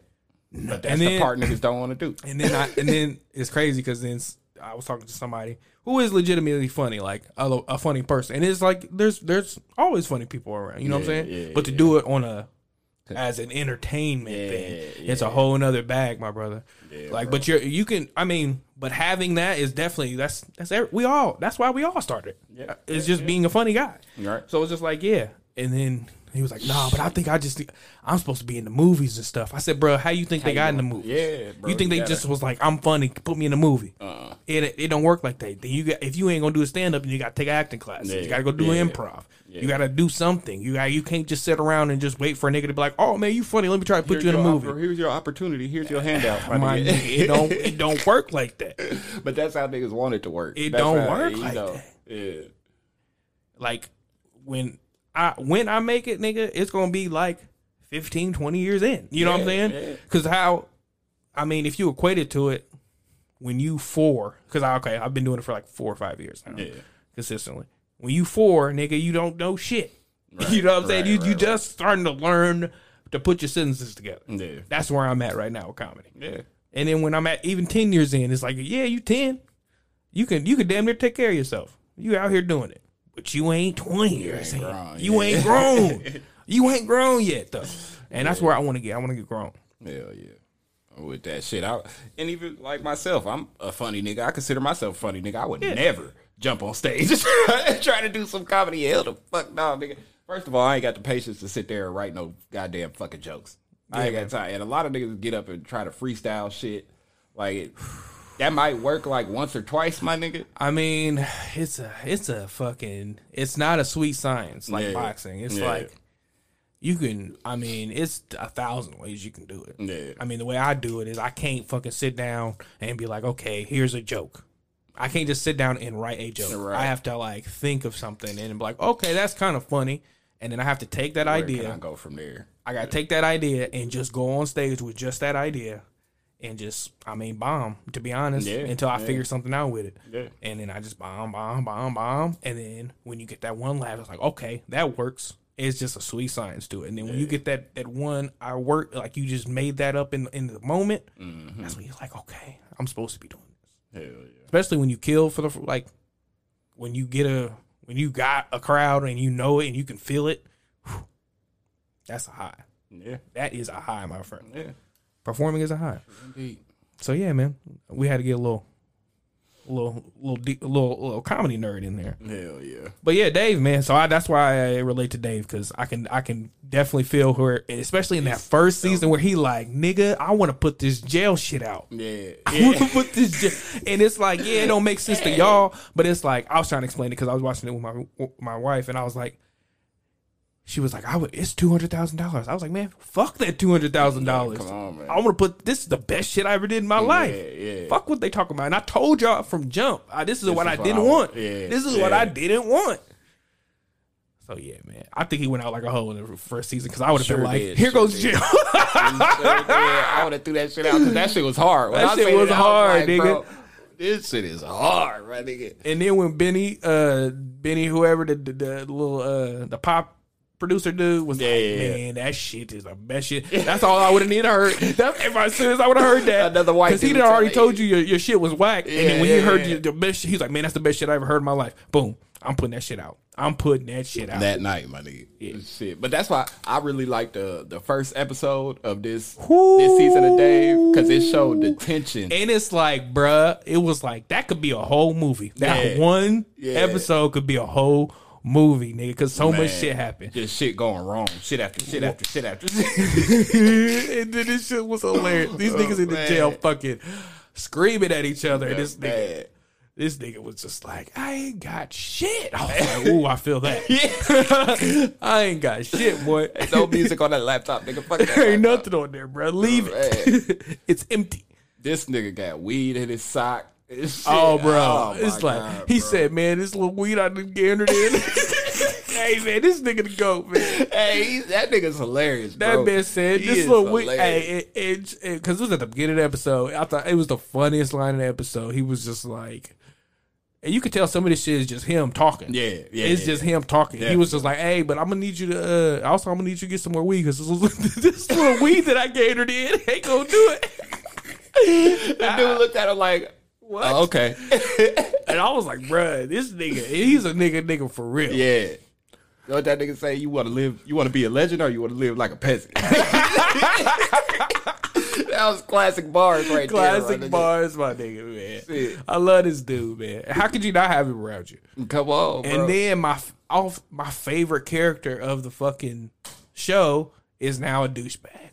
But that's and the then- part niggas don't want to do. And then I and then it's crazy because then I was talking to somebody who is legitimately funny, like a, a funny person, and it's like there's there's always funny people around. You know what I'm saying? yeah, but to do it on a as an entertainment Yeah, thing, it's a whole nother bag, my brother. Yeah, like, bro. but you're you can. I mean, but having that is definitely that's that's we all. That's why we all started. Yeah, it's yeah, just being a funny guy. Right. So it's just like, yeah. And then he was like, nah, but I think I just, I'm supposed to be in the movies and stuff. I said, bro, how you think they you got in the doing? movie? Yeah, bro, You think you they just was like, I'm funny, put me in a movie? Uh-uh. It, it don't work like that. Then you got, if you ain't gonna do a stand up, you got to take acting classes. Yeah, you got to go do yeah, improv. yeah. You got to do something. You got, you can't just sit around and just wait for a nigga to be like, oh man, you funny. Let me try to put Here's you in a movie. here's your opportunity. Here's your [LAUGHS] handout. my My nigga. nigga, it don't, [LAUGHS] it don't work like that. [LAUGHS] but that's how niggas want it to work. It That's don't how- work like know, that. Yeah. like when I when I make it, nigga, it's gonna be like 15, 20 years in. You know what I'm Yeah, saying? yeah. Because how, I mean, if you equate it to it, when you four, because I okay, I've been doing it for like four or five years now, Yeah. consistently. When you four, nigga, you don't know shit. [LAUGHS] you know what I'm saying? right, You you right, just starting to learn to put your sentences together. Yeah. That's where I'm at right now with comedy. Yeah. And then when I'm at even ten years in, it's like, yeah, you ten, you can you can damn near take care of yourself. You out here doing it, but you ain't twenty years in. grown, You ain't grown. [LAUGHS] you ain't grown yet though. And that's where I want to get. I want to get grown. Hell yeah. With that shit out. And even like myself, I'm a funny nigga. I consider myself funny nigga. I would never jump on stage [LAUGHS] and try to do some comedy. Hell the fuck no, nigga. First of all, I ain't got the patience to sit there and write no goddamn fucking jokes. Yeah, I ain't got time. And a lot of niggas get up and try to freestyle shit. Like it, that might work like once or twice, my nigga. I mean, it's a it's a fucking it's not a sweet science like Yeah. boxing. It's Yeah. like you can. I mean, it's a thousand ways you can do it. Yeah. I mean, the way I do it is I can't fucking sit down and be like, okay, here's a joke. I can't just sit down and write a joke. Right. I have to like think of something and be like, okay, that's kind of funny, and then I have to take that Where idea. can I go from there? I gotta take that idea and just go on stage with just that idea and just I mean bomb, to be honest, Yeah, until I yeah. figure something out with it. Yeah. And then I just bomb, bomb, bomb, bomb. And then when you get that one laugh, it's like, okay, that works. It's just a sweet science to it. And then when you get that that one I work like you just made that up in in the moment, Mm-hmm. that's when you're like, okay, I'm supposed to be doing this. Hell yeah. Especially when you kill for the like when you get a when you got a crowd and you know it and you can feel it, whew, that's a high. Yeah. That is a high, my friend. Yeah. Performing is a high. Indeed. So yeah, man, we had to get a little, little, little, deep, little, little comedy nerd in there. Hell yeah. But yeah, Dave, man. So I, that's why I relate to Dave because I can, I can definitely feel her, especially in that first season where he like, nigga, I want to put this jail shit out. Yeah. [LAUGHS] I want to put this, jail. and it's like, yeah, it don't make sense to [LAUGHS] y'all, but it's like I was trying to explain it because I was watching it with my with my wife, and I was like. She was like, "I would. It's two hundred thousand dollars." I was like, "Man, fuck that two hundred thousand dollars. come on, man. I want to put this is the best shit I ever did in my life. yeah. Fuck what they talking about." And I told y'all from jump, I, this is what is I didn't I want. Yeah, this is what. I didn't want. So yeah, man. I think he went out like a hole in the first season because I would have Sure been like, did, "Here sure goes. Jim." [LAUGHS] yeah, I would have threw that shit out because that shit was hard. When That I shit was it, hard, like, nigga. bro, this shit is hard, right, nigga. and then when Benny, uh, Benny, whoever the the, the little uh the pop producer dude was Yeah, like, yeah, yeah. man, that shit is the best shit. That's all I would have needed to heard. [LAUGHS] That's if I as soon as I would have heard that. Another white because he done already told you your, your shit was whack, and then when he heard yeah. you the best, shit, he's like, man, that's the best shit I ever heard in my life. Boom, I'm putting that shit out. I'm putting that shit out. That night, my nigga. Shit. But that's why I really like the the first episode of this Woo. this season of Dave because it showed the tension. And it's like, bruh, it was like that could be a whole movie. That Yeah. one Yeah. episode could be a whole movie, nigga, because so Man, much shit happened. Just shit going wrong. Shit after shit after shit after shit. [LAUGHS] and then this shit was hilarious. These oh, niggas in the man. jail fucking screaming at each other. and this nigga, this nigga was just like, I ain't got shit. I was like, ooh, I feel that. [LAUGHS] Yeah [LAUGHS] I ain't got shit, boy. no music on that laptop, nigga. Fuck that. Ain't nothing on there, bro. Leave oh, it. it's empty. This nigga got weed in his sock. Oh, bro. Oh, it's like, God, he bro. said, man, this little weed I done gathered in. [LAUGHS] hey, man, this nigga the goat, man. Hey, he's, that nigga's hilarious, That bro. man said He this is little hilarious. hey, it, it, because it was at the beginning of the episode. I thought it was the funniest line in the episode. He was just like, and you could tell some of this shit is just him talking. Yeah, yeah, it's yeah, just him talking. He was just like, hey, but I'm gonna need you to. Uh, also, I'm gonna need you to get some more weed because this, [LAUGHS] this little weed that I gathered in [LAUGHS] ain't gonna do it. The dude looked at him like, What? oh, okay. [LAUGHS] And I was like, bruh, this nigga, he's a nigga, nigga for real. yeah. You know what that nigga say? You want to live? You want to be a legend, or you want to live like a peasant? [LAUGHS] that was classic bars right Classic there. nigga. bars, my nigga, man. Shit. I love this dude, man. How could you not have him around you? Come on, bro. And then my off my favorite character of the fucking show is now a douchebag.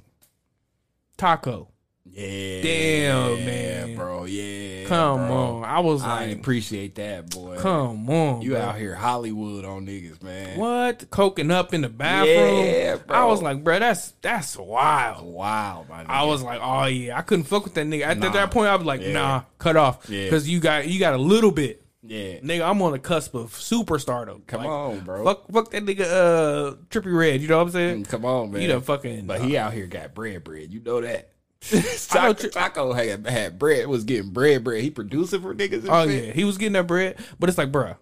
Taco. Yeah, Damn, man. bro. Yeah, Come bro. on. I was like I like, appreciate that, boy. come on. you bro. out here Hollywood on niggas, man. What? Coking up in the bathroom? Yeah, bro. I was like, bro, that's that's wild. Wow, my nigga. I was like, oh yeah, I couldn't fuck with that nigga. At Nah. that point, I was like, Yeah. nah, cut off, Yeah. because you got you got a little bit. yeah. Nigga, I'm on the cusp of superstardom. Come Like, on, bro. Fuck, fuck that nigga, uh, Trippie Redd. You know what I'm saying? Come on, man. You know, fucking. But he out here got bread, bread. You know that. Taco, Taco had, had bread. Was getting bread, bread. He producing for niggas. And oh shit. yeah, he was getting that bread, but it's like, bruh,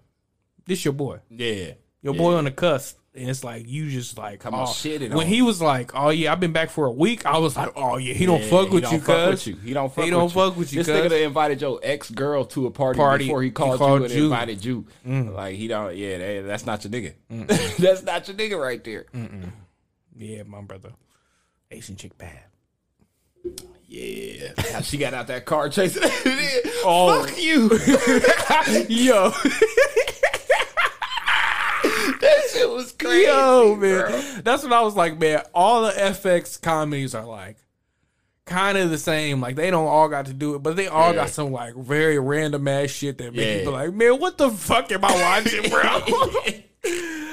this your boy, yeah, your boy on the cusp, and it's like you just like, Come on, oh. shitting when on he was like, oh yeah, I've been back for a week. I was like, oh yeah, he don't fuck he with don't you, fuck with cuz. you. He don't fuck He with don't you. fuck with you, This cuz. nigga that invited your ex girl to a party, Party. before he He called, called you and invited you. Mm. Like he don't. Yeah, that, that's not your nigga. [LAUGHS] that's not your nigga right there. Yeah, my brother, Asian chick bad. Yeah, How she got out that car chasing. Oh. Fuck you. [LAUGHS] Yo, [LAUGHS] that shit was crazy. yo, man, bro. that's what I was like, man. All the FX comedies are like. Kind of the same, like they don't all got to do it, but they all Yeah. got some like very random ass shit that make Yeah. be like, man, what the fuck am I watching, bro? [LAUGHS]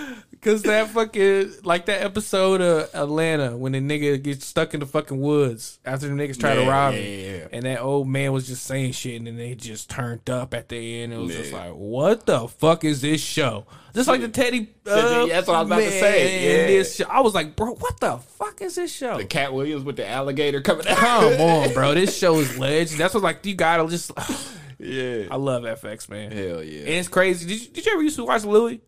Cause that fucking like that episode of Atlanta when the nigga gets stuck in the fucking woods after the niggas try to rob yeah, him, yeah. and that old man was just saying shit, and then they just turned up at the end. It was just like, what the fuck is this show? Just like the Teddy. Uh, That's what I was about to say, in yeah. This show. I was like, bro, what the fuck is this show? The Katt Williams with the alligator coming out. Come [LAUGHS] on, bro. This show is legend. That's what like you gotta just. [SIGHS] yeah. I love FX, man. Hell yeah. And it's crazy. Did you, did you ever used to watch Louis?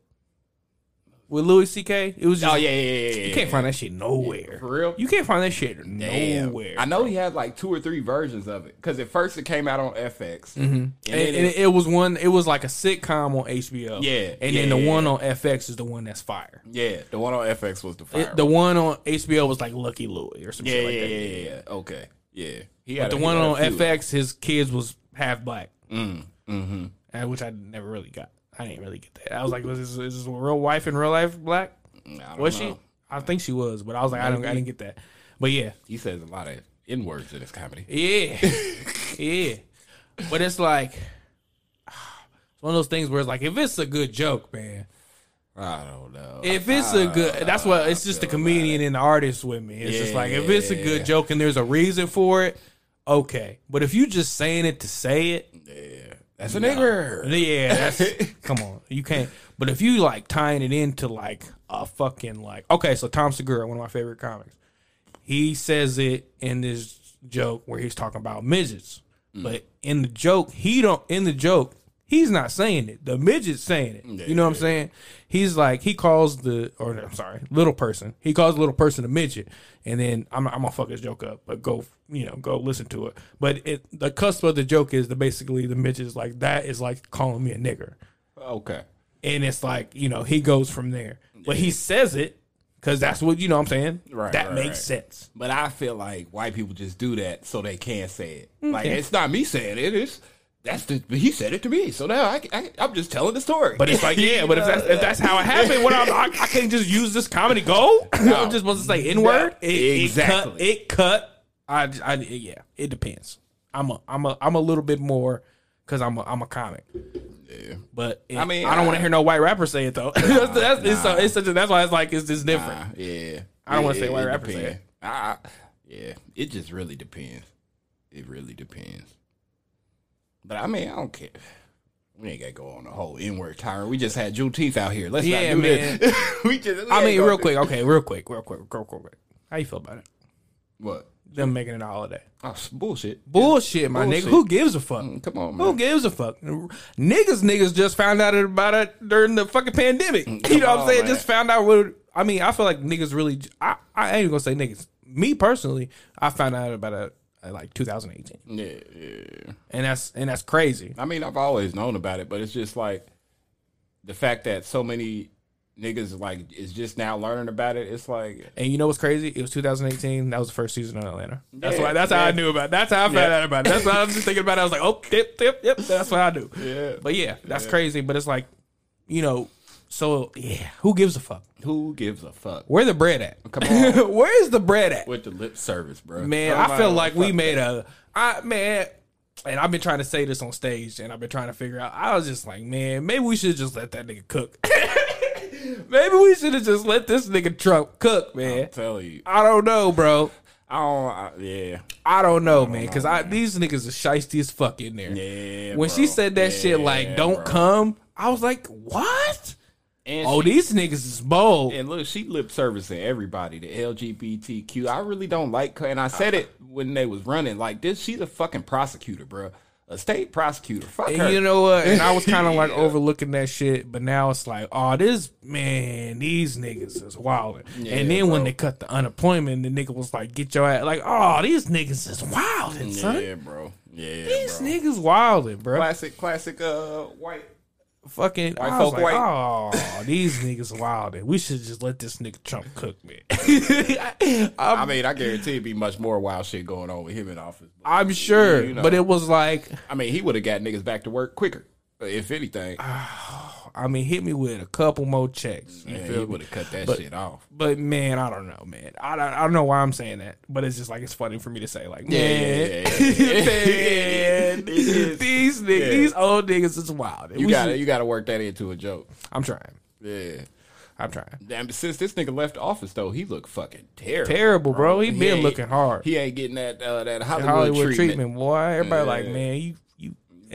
With Louis C.K.? It was just, oh yeah, yeah, yeah, yeah. You can't find that shit nowhere. For real? You can't find that shit Damn. nowhere. I know he had like two or three versions of it because at first it came out on FX, mm-hmm. and, And, and it- it, was one. It was like a sitcom on HBO. Yeah, and yeah, then the yeah, one on FX is the one that's fire. yeah, the one on FX was the fire. It- the one on HBO was like Lucky Louie or some yeah, shit yeah, like yeah, that. yeah, yeah. Okay, yeah. He But the a- he one on. FX, his kids was half black, Mm, mm-hmm. uh, which I never really got. I didn't really get that. I was like, was this, is this a real wife in real life black? I Was know. she? I think she was, but I was like, I don't, I didn't get that. But yeah, He says a lot of n words in his comedy. Yeah. [LAUGHS] yeah. But it's like it's one of those things where it's like if it's a good joke, man. I don't know. If it's a good that's what it's just the comedian and the artist with me. It's just like if it's a good joke and there's a reason for it, okay. But if you just saying it to say it, yeah, that's a nigger. yeah, that's [LAUGHS] come on. You can't but if you like tying it into like a fucking like okay, so Tom Segura, one of my favorite comics, he says it in this joke where he's talking about midgets, mm. but in the joke he don't in the joke he's not saying it. The midget's saying it. you know what I'm saying? He's like he calls the or I'm sorry, little person. He calls the little person a midget, and then I'm I'm gonna fuck his joke up, but go you know go listen to it. But it the cusp of the joke is the basically the midget is like that is like calling me a nigger Okay. and it's like you know he goes from there but he says it because that's what you know what i'm saying Right, that right, makes right. sense But I feel like white people just do that so they can't say it. Mm, like it's not me saying it. It's that's the he said it to me. So now I, I I'm just telling the story. but it's like yeah but if that's, if that's how it happened what I'm, I, I can't just use this comedy gold [LAUGHS] i'm just supposed to say n-word it, it Exactly. cut it cut I, I yeah it depends i'm a i'm a i'm a little bit more because i'm a, i'm a comic yeah. but it- I mean, I don't want to hear no white rapper say it though. [LAUGHS] that's, that's, it's, so, it's such a, that's why it's like it's just different. Nah, yeah. I don't wanna say white it rapper say it. I, yeah. It just really depends. It really depends. But I mean, I don't care. We ain't gotta go on the whole N word tyrant. We just had Juneteenth out here. Let's Yeah, not do man. this. [LAUGHS] we just. we I mean, real quick, okay, real quick, real quick, real quick. How you feel about it? What? Them making it a holiday. Oh, bullshit. Bullshit, my Bullshit. nigga. Who gives a fuck? Mm, Come on, man. Who gives a fuck? Niggas, niggas just found out about it during the fucking pandemic. [LAUGHS] You know what I'm saying? man. Just found out what. I mean, I feel like niggas really. I, I ain't even gonna say niggas. Me personally, I found out about it Uh, like 2018, Yeah, yeah. and that's and that's crazy. I mean, I've always known about it, but it's just like the fact that so many niggas like is just now learning about it. It's like And you know what's crazy? It was 2018. That was the first season of Atlanta. That's Yeah, why. That's how I knew about. It. That's how I found Yeah. out about it. That's why I was just thinking about it. I was like, oh, tip, tip, yep. That's what I do. [LAUGHS] Yeah. But yeah, that's crazy. But it's like, you know, so yeah, who gives a fuck? who gives a fuck Where the bread at? Come on. [LAUGHS] Where's the bread at? with the lip service, bro? Man, I feel like we made a. I man. And I've been trying to say this on stage, and I've been trying to figure out. I was just like, man, maybe we should just let that nigga cook. [LAUGHS] maybe we should have just let this nigga Trump cook, man. tell you. I don't know, bro. I don't. I, yeah, I don't know, man, because I these niggas are shiesty as fuck in there. yeah. when bro. she said that shit, like, don't bro. come, I was like, what? And Oh, she- these niggas is bold. And look, she lip servicing everybody, the LGBTQ. I really don't like her, and I said it when they was running. Like this, she's a fucking prosecutor, bro. A state prosecutor. Fuck her. You know what? And I was [LAUGHS] kind of like Yeah. overlooking that shit, but now it's like, oh, this man, these niggas is wild. Yeah, and then when they cut the unemployment, the nigga was like, get your ass, like, oh, these niggas is wilding, son. yeah, bro. Yeah, These bro. niggas wilding, bro. Classic, classic. Uh, white. Fucking, White I was like, white. oh, these niggas wilding. We should just let this nigga Trump cook, man. [LAUGHS] I mean, I guarantee it'd be much more wild shit going on with him in office. I'm sure, You know. but it was like, I mean, he would have got niggas back to work quicker, if anything. [SIGHS] I mean, hit me with a couple more checks. You Man, feel he would have cut that But- shit off. But man, I don't know, man. I don't, I don't know why I'm saying that, but it's just like it's funny for me to say, like, Yeah, man, yeah, yeah, [LAUGHS] yeah. man, these niggas, Yeah. these old niggas is wild. You We got to should- you got to work that into a joke. I'm trying. Yeah. I'm trying. Damn, since this nigga left office though, he look fucking terrible. Terrible, bro. He been looking hard. He ain't getting that uh, that Hollywood, Hollywood treatment. treatment. boy. Everybody like, man, you,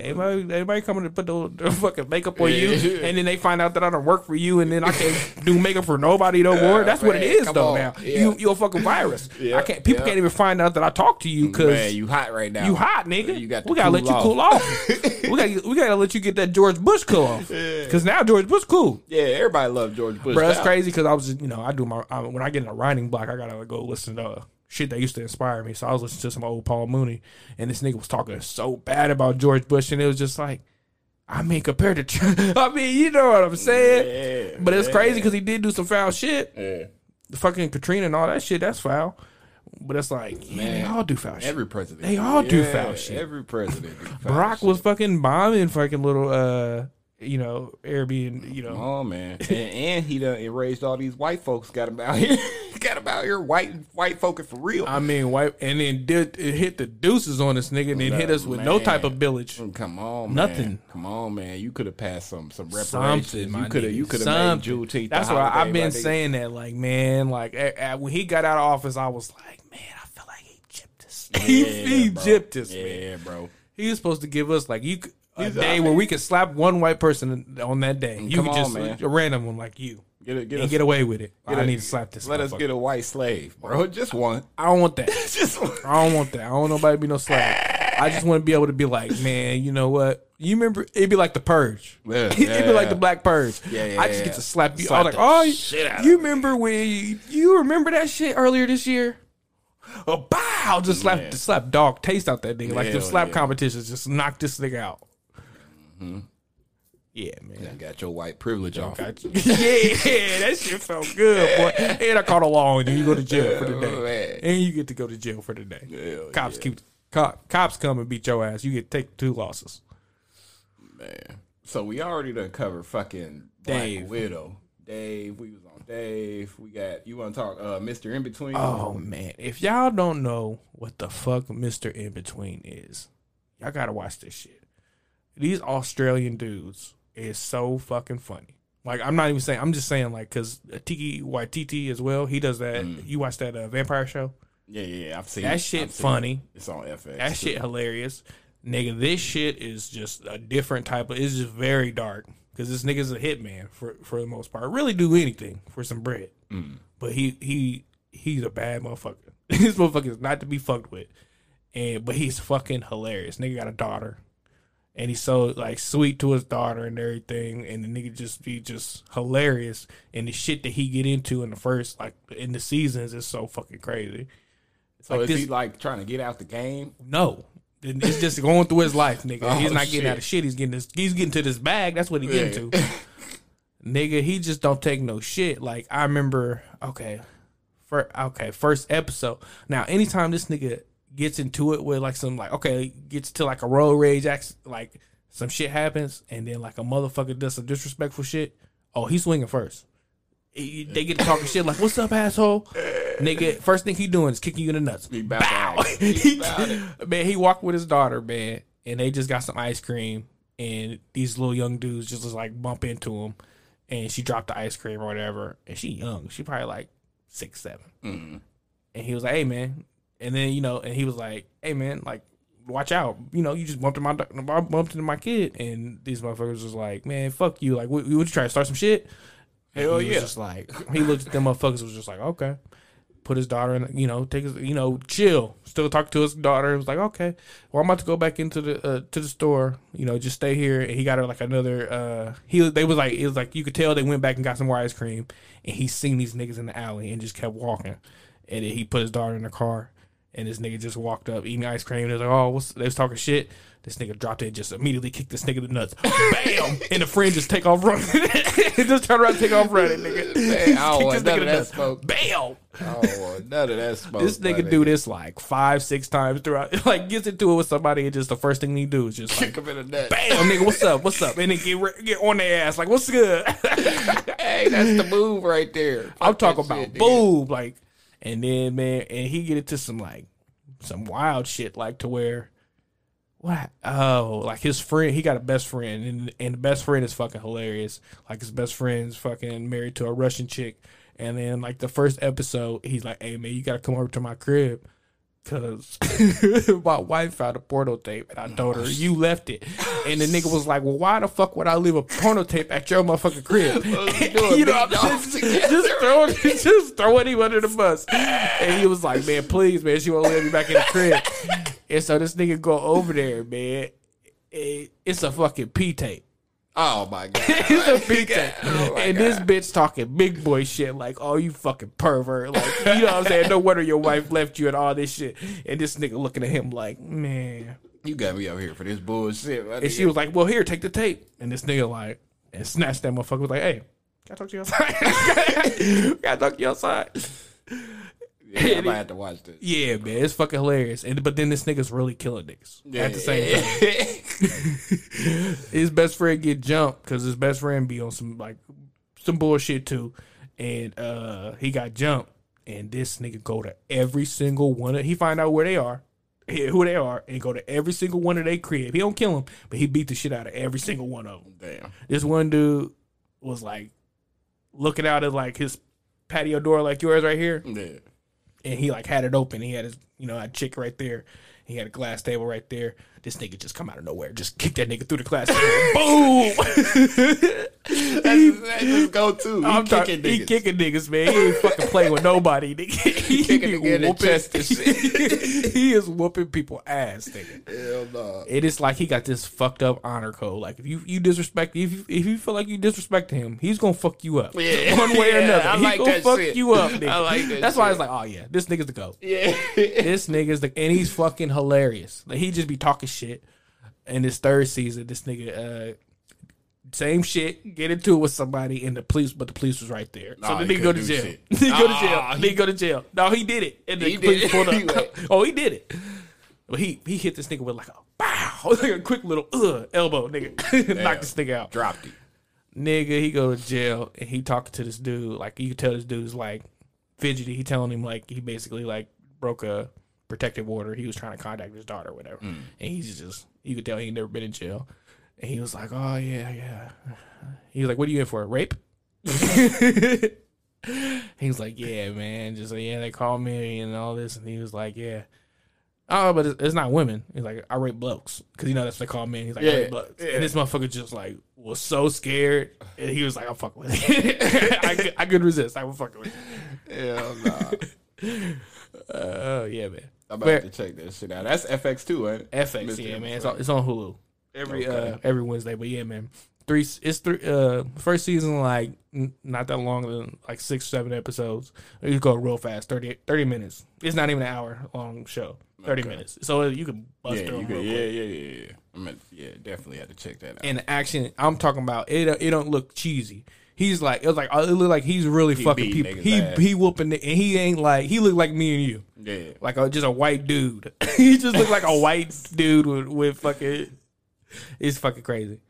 everybody, everybody coming to put the, the fucking makeup on you, Yeah. and then they find out that I don't work for you, and then I can't [LAUGHS] do makeup for nobody no more. That's what it man, is, though. on. Now Yeah. you, you a fucking virus. Yeah, I can't. People can't even find out that I talk to you because you hot right now. You hot, nigga. You got we gotta let you cool off. we got we gotta let you get that George Bush cool off. [LAUGHS] Because now George Bush cool. Yeah, everybody love George Bush. Bro, that's crazy because I was, you know, I do my I, when I get in a writing block, I gotta go listen to shit that used to inspire me. So I was listening to some old Paul Mooney, and this nigga was talking so bad about George Bush, and it was just like, I mean, compared to, Trump, [LAUGHS] I mean, you know what I'm saying? Yeah, but it's yeah. crazy because he did do some foul shit. Yeah. The fucking Katrina and all that shit, that's foul. But it's like, yeah, they Man, all do foul shit. Every president. They all do foul shit. Every president. Barack shit. was fucking bombing fucking little uh you know Airbnb you know Oh man, and, and he done erased all these white folks. Got him out here. [LAUGHS] got him out here. White white folk for real. I mean white and then did it hit the deuces on this nigga and then hit us with no type of village. Come on, man. Nothing. Come on, man. You could have passed some some reparations. Something, you could have you could have made Something. Juneteenth. That's why I've been saying that. Like, man, like a- a- when he got out of office, I was like, man, I feel like he gypped us. [LAUGHS] he he gypped us, man. Yeah, bro. He was supposed to give us like you could- a day where we could slap one white person on that day. Mm, you Come could on, just man. a random one like you. Get a, get and get away with it. I a- need to slap this. Let us get a white slave, bro. Just one. I don't want that. [LAUGHS] Just one. I don't want that. I don't want nobody to be no slave. I just want to be able to be like, man, you know what? You remember? It'd be like the purge. [LAUGHS] Yeah, it'd be like yeah. the black purge. Yeah, yeah, I just get to slap you. Slap I'm like, oh, shit out of you me. remember when? You, you remember that shit earlier this year? Oh, bow! Just slap, just slap dog taste out that nigga. Like the slap competitions, just knock this nigga out. Mm-hmm. Yeah, man. I got your white privilege off. Got you. [LAUGHS] yeah, that shit felt good, boy. And I caught a law, and then you go to jail for the Oh, day, and you get to go to jail for the day. Hell cops yeah. keep cop, cops come and beat your ass. You get take two losses. Man. So we already done covered fucking Black Dave. Widow. Dave, we was on Dave. We got you want to talk uh Mr. Inbetween? Oh man, if y'all don't know what the fuck Mister Inbetween is, y'all gotta watch this shit. These Australian dudes is so fucking funny. Like I'm not even saying. I'm just saying like because Taika Waititi as well. He does that. You watch that uh, vampire show? Yeah, yeah, yeah. I've seen That it. shit I've funny. it. It's on FX. That too. shit hilarious. Nigga, this shit is just a different type of. It's just very dark because this nigga's a hitman for for the most part. Really do anything for some bread, but he he he's a bad motherfucker. [LAUGHS] this motherfucker is not to be fucked with, and but he's fucking hilarious. Nigga got a daughter, and he's so like sweet to his daughter and everything, and the nigga just be just hilarious. And the shit that he get into in the first like in the seasons is so fucking crazy. So like is this- he like trying to get out the game? No. It's just going through his life, nigga. [LAUGHS] Oh, he's not getting out of shit. He's getting this. He's getting to this bag. That's what he getting Yeah. to, [LAUGHS] nigga. He just don't take no shit. Like I remember, okay, for okay, first episode. Now, anytime this nigga gets into it with like some like okay, gets to like a road rage, acts like some shit happens, and then like a motherfucker does some disrespectful shit. Oh, he's swinging first. He- They get to talking shit like, "What's up, asshole?" Nigga, first thing he doing is kicking you in the nuts. He Bow. [LAUGHS] He He- bout it. man, he walked with his daughter, man, and they just got some ice cream, and these little young dudes just was like bump into him, and she dropped the ice cream or whatever, and she young, she probably like six, 7 Mm-hmm. and he was like, "Hey, man," and then you know, and he was like, "Hey, man, like." Watch out! You know, you just bumped into my bumped into my kid, and these motherfuckers was like, "Man, fuck you! Like, what, what you trying to start some shit?" Hell he yeah. was just like he looked at them motherfuckers was just like okay put his daughter in you know take his you know chill still talk to his daughter it was like okay well i'm about to go back into the uh, to the store you know just stay here and he got her like another uh he they was like it was like you could tell they went back and got some more ice cream and he seen these niggas in the alley and just kept walking and then he put his daughter in the car and this nigga just walked up eating ice cream. They was like, "Oh, what's?" They was talking shit. This nigga dropped it, and just immediately kicked this nigga in the nuts. [LAUGHS] Bam! and the friend just take off running. [LAUGHS] just turn around, and take off running, nigga. Man, I don't [LAUGHS] want this nigga none of that nuts. smoke. Bam! Oh, none of that smoke. This nigga do this like five, six times throughout. Like gets into it with somebody, and just the first thing he do is just like, Kick him in the nuts. "Bam, nigga, what's up? What's up?" And then get re- get on their ass like, "What's good?" Hey, that's the move right there. I'm talking about shit, boob, like, and then man, and he get into some like some wild shit, like to where what? Oh, like his friend, he got a best friend, and and the best friend is fucking hilarious. Like his best friend's fucking married to a Russian chick, and then like the first episode, he's like, "Hey man, you gotta come over to my crib." Cause [LAUGHS] my wife found a porno tape and I told her you left it, and the nigga was like, "Well, why the fuck would I leave a porno tape at your motherfucking crib?" [LAUGHS] you know, I'm just, [LAUGHS] just throwing, just throwing him under the bus. And he was like, "Man, please, man, she won't let me back in the crib." And so this nigga go over there, man. It- it's a fucking P tape. Oh my [LAUGHS] god. It's a P [LAUGHS] tape. Oh and this bitch talking big boy shit like, "Oh, you fucking pervert!" Like, you know what I'm saying? No wonder your wife left you and all this shit. And this nigga looking at him like, "Man." You got me up here for this bullshit. my And she was like, "Well, here, take the tape." And this nigga like, and snatched that motherfucker was like, "Hey, can I talk to you outside? [LAUGHS] can I talk to you outside?" Yeah, I [LAUGHS] might have to watch this. Yeah, man, it's fucking hilarious. And but then this nigga's really killing niggas at the same time. [LAUGHS] His best friend get jumped because his best friend be on some like some bullshit too, and uh he got jumped. And this nigga go to every single one of he find out where they are, [LAUGHS] who they are, and go to every single one of their crib. He don't kill them, but he beat the shit out of every single one of them. Damn. This one dude was like looking out at like his patio door like yours right here Yeah. And he like had it open. He had his, you know, a chick right there. He had a glass table right there. This nigga just come out of nowhere, just kick that nigga through the table. [LAUGHS] Boom! That's, that's his go-to. He I'm kicking talking, he niggas. kicking niggas, man. He ain't fucking playing with nobody. Nigga. He Kicking be nigga in the whooping- shit. [LAUGHS] he is whooping people ass, nigga. Hell no. It is like he got this fucked up honor code. Like if you you disrespect, if you, if you feel like you disrespect him, he's gonna fuck you up. Yeah. [LAUGHS] one way or another. I He like gonna fuck shit. you up. Nigga. I like that That's why I was like, oh yeah, this nigga's the goat. Yeah. This nigga's the and he's fucking hilarious. Like he just be talking shit. In this third season, this nigga uh same shit, get into it with somebody and the police but the police was right there. So Nah, the he nigga go to jail. shit. [LAUGHS] he go to jail. Ah, he, go to jail. No, he did it. And the He police did pulled up. [LAUGHS] [LAUGHS] oh, he did it. But he he hit this nigga with like a bow, like a quick little uh elbow, nigga. Knocked this nigga out. Dropped it. Nigga, he go to jail and he talking to this dude. Like you can tell this dude's like fidgety. He telling him like he basically like broke a protective order. He was trying to contact his daughter or whatever. Mm. And he's just you could tell he ain't never been in jail. And he was like, Oh yeah, yeah. He was like, What are you in for? Rape? [LAUGHS] he was like, Yeah, man. Just like, yeah, they called me and all this and he was like, Yeah. Oh, but it's, it's not women. He's like, I rape blokes because you know that's what they call men. He's like, I Yeah, rape blokes. yeah. And this motherfucker just like was so scared, and he was like, I'm fucking with it. [LAUGHS] I, could- I could resist. I was fucking with it. Hell no. Oh [LAUGHS] yeah, man. I'm about Fair- to check that shit out. That's FX too, ain't? FX, Mr. yeah, man. It's on, it's on Hulu every Okay. uh every Wednesday. But yeah, man, three. It's three. Uh, first season like n- not that long, than like six seven episodes. You go real fast, 30, 30 minutes. It's not even an hour long show. Thirty Okay. minutes, so you can bust Yeah, through you them real yeah, quick. yeah, yeah, yeah. I mean, yeah, definitely had to check that out. And the action, I'm talking about it. It don't look cheesy. He's like it was like it looked like he's really fucking people. He ass. he whooping it, and he ain't like he looked like me and you. yeah, like a, just a white dude. [LAUGHS] he just looked like a [LAUGHS] white dude with, with fucking. It's fucking crazy.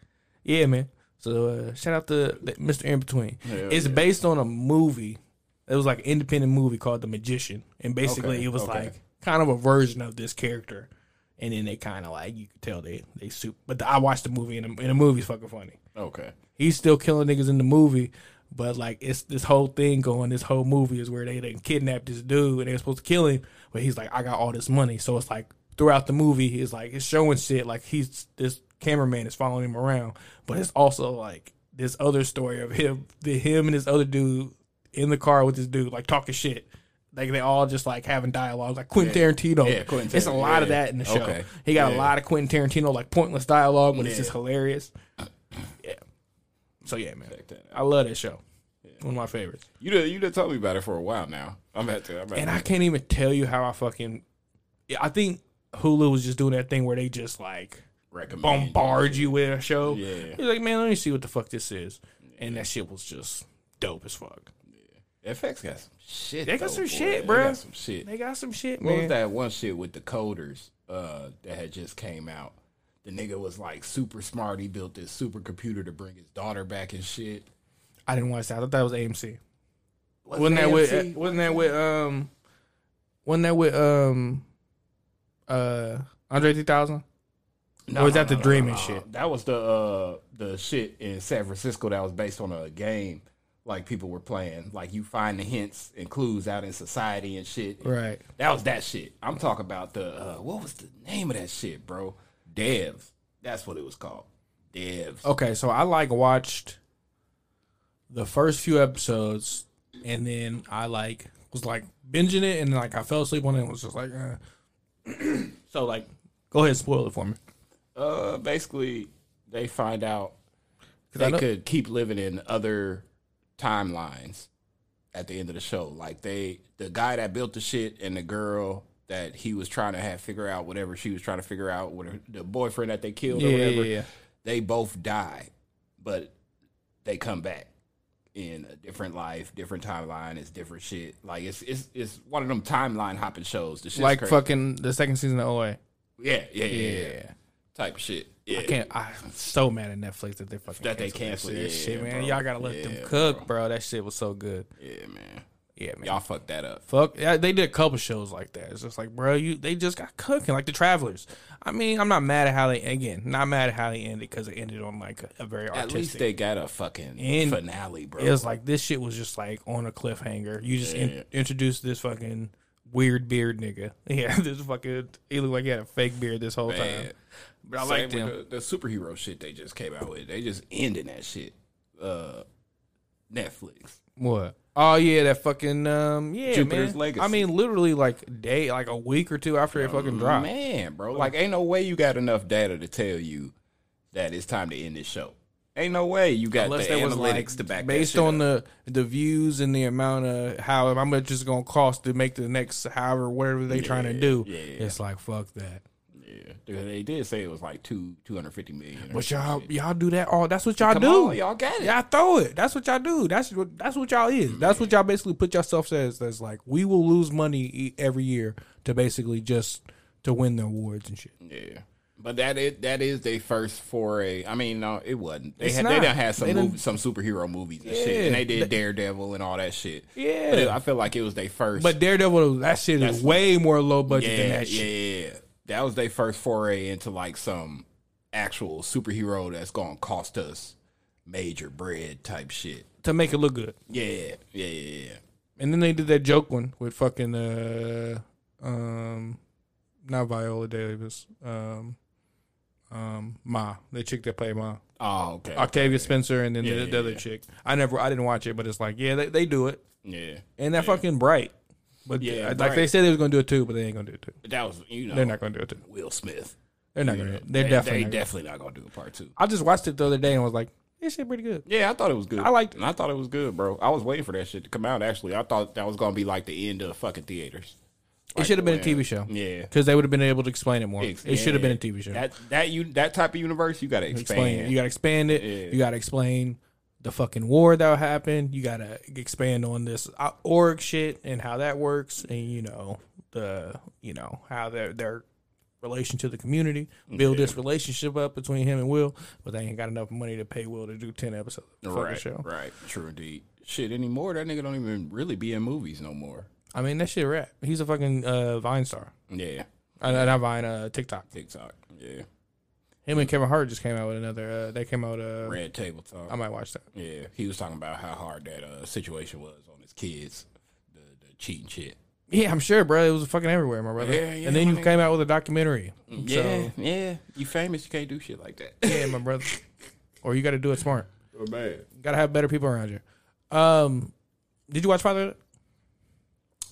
Yeah, man. So uh, shout out to Mr. Inbetween. Hell It's yeah. based on a movie. It was like an independent movie called The Magician, and basically Okay, it was okay. like kind of a version of this character. And then they kind of like you could tell they they soup. But the, I watched the movie and the, and the movie's fucking funny okay. He's still killing niggas in the movie, but like it's this whole thing going. This whole movie is where they they kidnapped this dude and they're supposed to kill him, but he's like, I got all this money. So it's like throughout the movie, he's like it's showing shit like he's this cameraman is following him around, but it's also like this other story of him, the him and this other dude in the car with this dude like talking shit. Like they all just like having dialogue, like Quentin Tarantino. Yeah, Quentin it's a Tarantino, lot of that in the show. Okay. He got a lot of Quentin Tarantino like pointless dialogue, but it's just hilarious. Uh, Yeah. So yeah, man, Check that out. I love that show. One of my favorites. You done, you done told me about it for a while now. I'm at to. I'm at And to- I can't even tell you how I fucking. Yeah, I think Hulu was just doing that thing where they just like recommend bombard you with a show. Yeah. He's like, man, let me see what the fuck this is, and that shit was just dope as fuck. Yeah. FX got some shit. They got though, some boy. shit, They got some shit. They got some shit, What was that one shit with the coders uh, that had just came out? The nigga was like super smart. He built this super computer to bring his daughter back and shit. I didn't watch that. I thought that was AMC. Was Wasn't it that with? Wasn't that with? Um, wasn't that with? Um, uh, Andre 3000. No, or was no, that the no, no, dream no, and no. shit? That was the uh, the shit in San Francisco that was based on a game. Like people were playing, like you find the hints and clues out in society and shit. Right. That was that shit. I'm talking about the uh, what was the name of that shit, bro? Devs. That's what it was called. Devs. Okay, so I like watched the first few episodes, and then I like was like binging it, and like I fell asleep on it. and Was just like, uh. [CLEARS THROAT] so like, go ahead, spoil it for me. Uh, basically, they find out they could keep living in other timelines at the end of the show. Like they, the guy that built the shit and the girl that he was trying to have figure out whatever she was trying to figure out, with her, the boyfriend that they killed or whatever. yeah, yeah. They both die, but they come back in a different life, different timeline. It's different shit. Like it's it's it's one of them timeline hopping shows. The Like crazy. fucking the second season of OA. yeah, yeah, yeah, yeah, Yeah. type of shit. Yeah, I can't. I'm so mad at Netflix that they fucking That they canceled that yeah, shit, man. bro. Y'all gotta let them Yeah, cook, bro. That shit was so good. yeah, man. Yeah, man. Y'all fucked that up. Fuck, yeah, they did a couple shows like that. It's just like, bro, you they just got cooking like the Travelers. I mean, I'm not mad at how they again, not mad at how they ended because it ended on like a, a very artistic. At least they got a fucking finale, bro. it was like this shit was just like on a cliffhanger. You just in, introduced this fucking weird beard nigga. [LAUGHS] Yeah, this fucking he looked like he had a fake beard this whole Man. time. But I Same liked with him. The, the superhero shit they just came out with. They just ending that shit. Uh, Netflix. What? Oh yeah, that fucking um yeah, Jupiter's man. Legacy. I mean, literally like day, like a week or two after it fucking dropped. Man, bro, like ain't no way you got enough data to tell you that it's time to end this show. Ain't no way you got Unless the there analytics was like to back based that shit on up. the the views and the amount of how how much it's gonna cost to make the next however whatever they trying to do. yeah. It's like fuck that. Yeah, they did say it was like two two hundred fifty million. But y'all shit. y'all do that all. That's what y'all Come do. on, y'all get it. Y'all throw it. That's what y'all do. That's what that's what y'all is. That's mm-hmm. what y'all basically put yourself as. That's like we will lose money every year to basically just to win the awards and shit. Yeah. But that is that is their first foray. I mean, no, it wasn't. They It's had not. they done had some movie, some superhero movies and shit, and they did Daredevil and all that shit. Yeah. but it, I feel like it was their first. But Daredevil, that shit That's- is way more low budget yeah, than yeah, that shit. yeah, yeah. That was their first foray into like some actual superhero that's gonna cost us major bread type shit. To make it look good. Yeah, yeah, yeah, yeah. And then they did that joke one with fucking uh um not Viola Davis. Um um Ma, the chick that played Ma. Oh, okay. Octavia Spencer and then Yeah, the, yeah, other yeah. chick. I never I didn't watch it, but it's like, yeah, they, they do it. Yeah, And that fucking bright. But Yeah, yeah, like Bright. they said they was gonna do it too, but they ain't gonna do it too. that was you know They're not gonna do it too. Will Smith. They're not gonna. know, They're they, definitely. they not gonna. definitely not gonna do a part two. I just watched it the other day and was like, this shit pretty good. Yeah, I thought it was good. I liked it. I thought it was good, bro. I was waiting for that shit to come out. Actually, I thought that was gonna be like the end of fucking theaters. It should have been a TV show. Yeah. because they would have been able to explain it more. Ex- it should have been a. TV show. That that you that type of universe, you got to expand. explain it. You got to expand it. Yeah. You got to explain the fucking war that happened. You got to expand on this uh, orc shit and how that works, and you know the you know how their their relation to the community. Build this relationship up between him and Will, but they ain't got enough money to pay Will to do ten episodes of the right, show. right, true indeed. Shit, anymore that nigga don't even really be in movies no more. I mean that shit rap. He's a fucking uh, Vine star. Yeah, Uh, not Vine, uh, TikTok. TikTok. Yeah, Him and Kevin Hart just came out with another. Uh, they came out. Uh, Red Table Talk. I might watch that. yeah, he was talking about how hard that uh, situation was on his kids, the the cheating shit. Yeah, I'm sure, bro. It was fucking everywhere, my brother. Yeah, yeah, and then you came out with a documentary. Yeah, So, yeah. You famous, you can't do shit like that. yeah, my brother. [LAUGHS] Or you got to do it smart. Or bad. You got to have better people around you. Um, did you watch Father?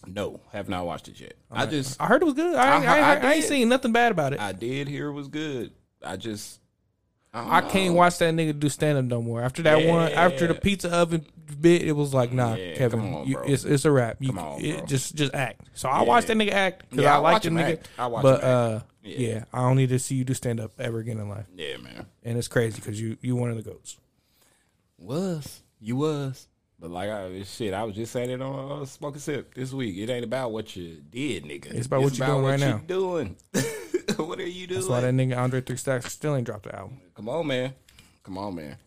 No, have not watched it yet. I just I heard it was good. I, I- I, I, I I ain't did. seen nothing bad about it. I did hear it was good. I just don't I can't watch that nigga do stand up no more. After that one, after the pizza oven bit, it was like, nah, Yeah, Kevin, on, you, it's it's a wrap. You, Come on, it- just just act. So I watched that nigga act because Yeah, I I like the nigga. act. I watch but uh, yeah. Yeah. I don't need to see you do stand up ever again in life. Yeah, man. And it's crazy because you you one of the goats. Was you was, but like I shit, I was just saying it on uh, Smoke and Sip this week. It ain't about what you did, nigga. It's about what you doing right now. Doing. [LAUGHS] [LAUGHS] what are you doing? That's why that nigga Andre Three Stacks still ain't dropped the album. Come on, man. Come on, man.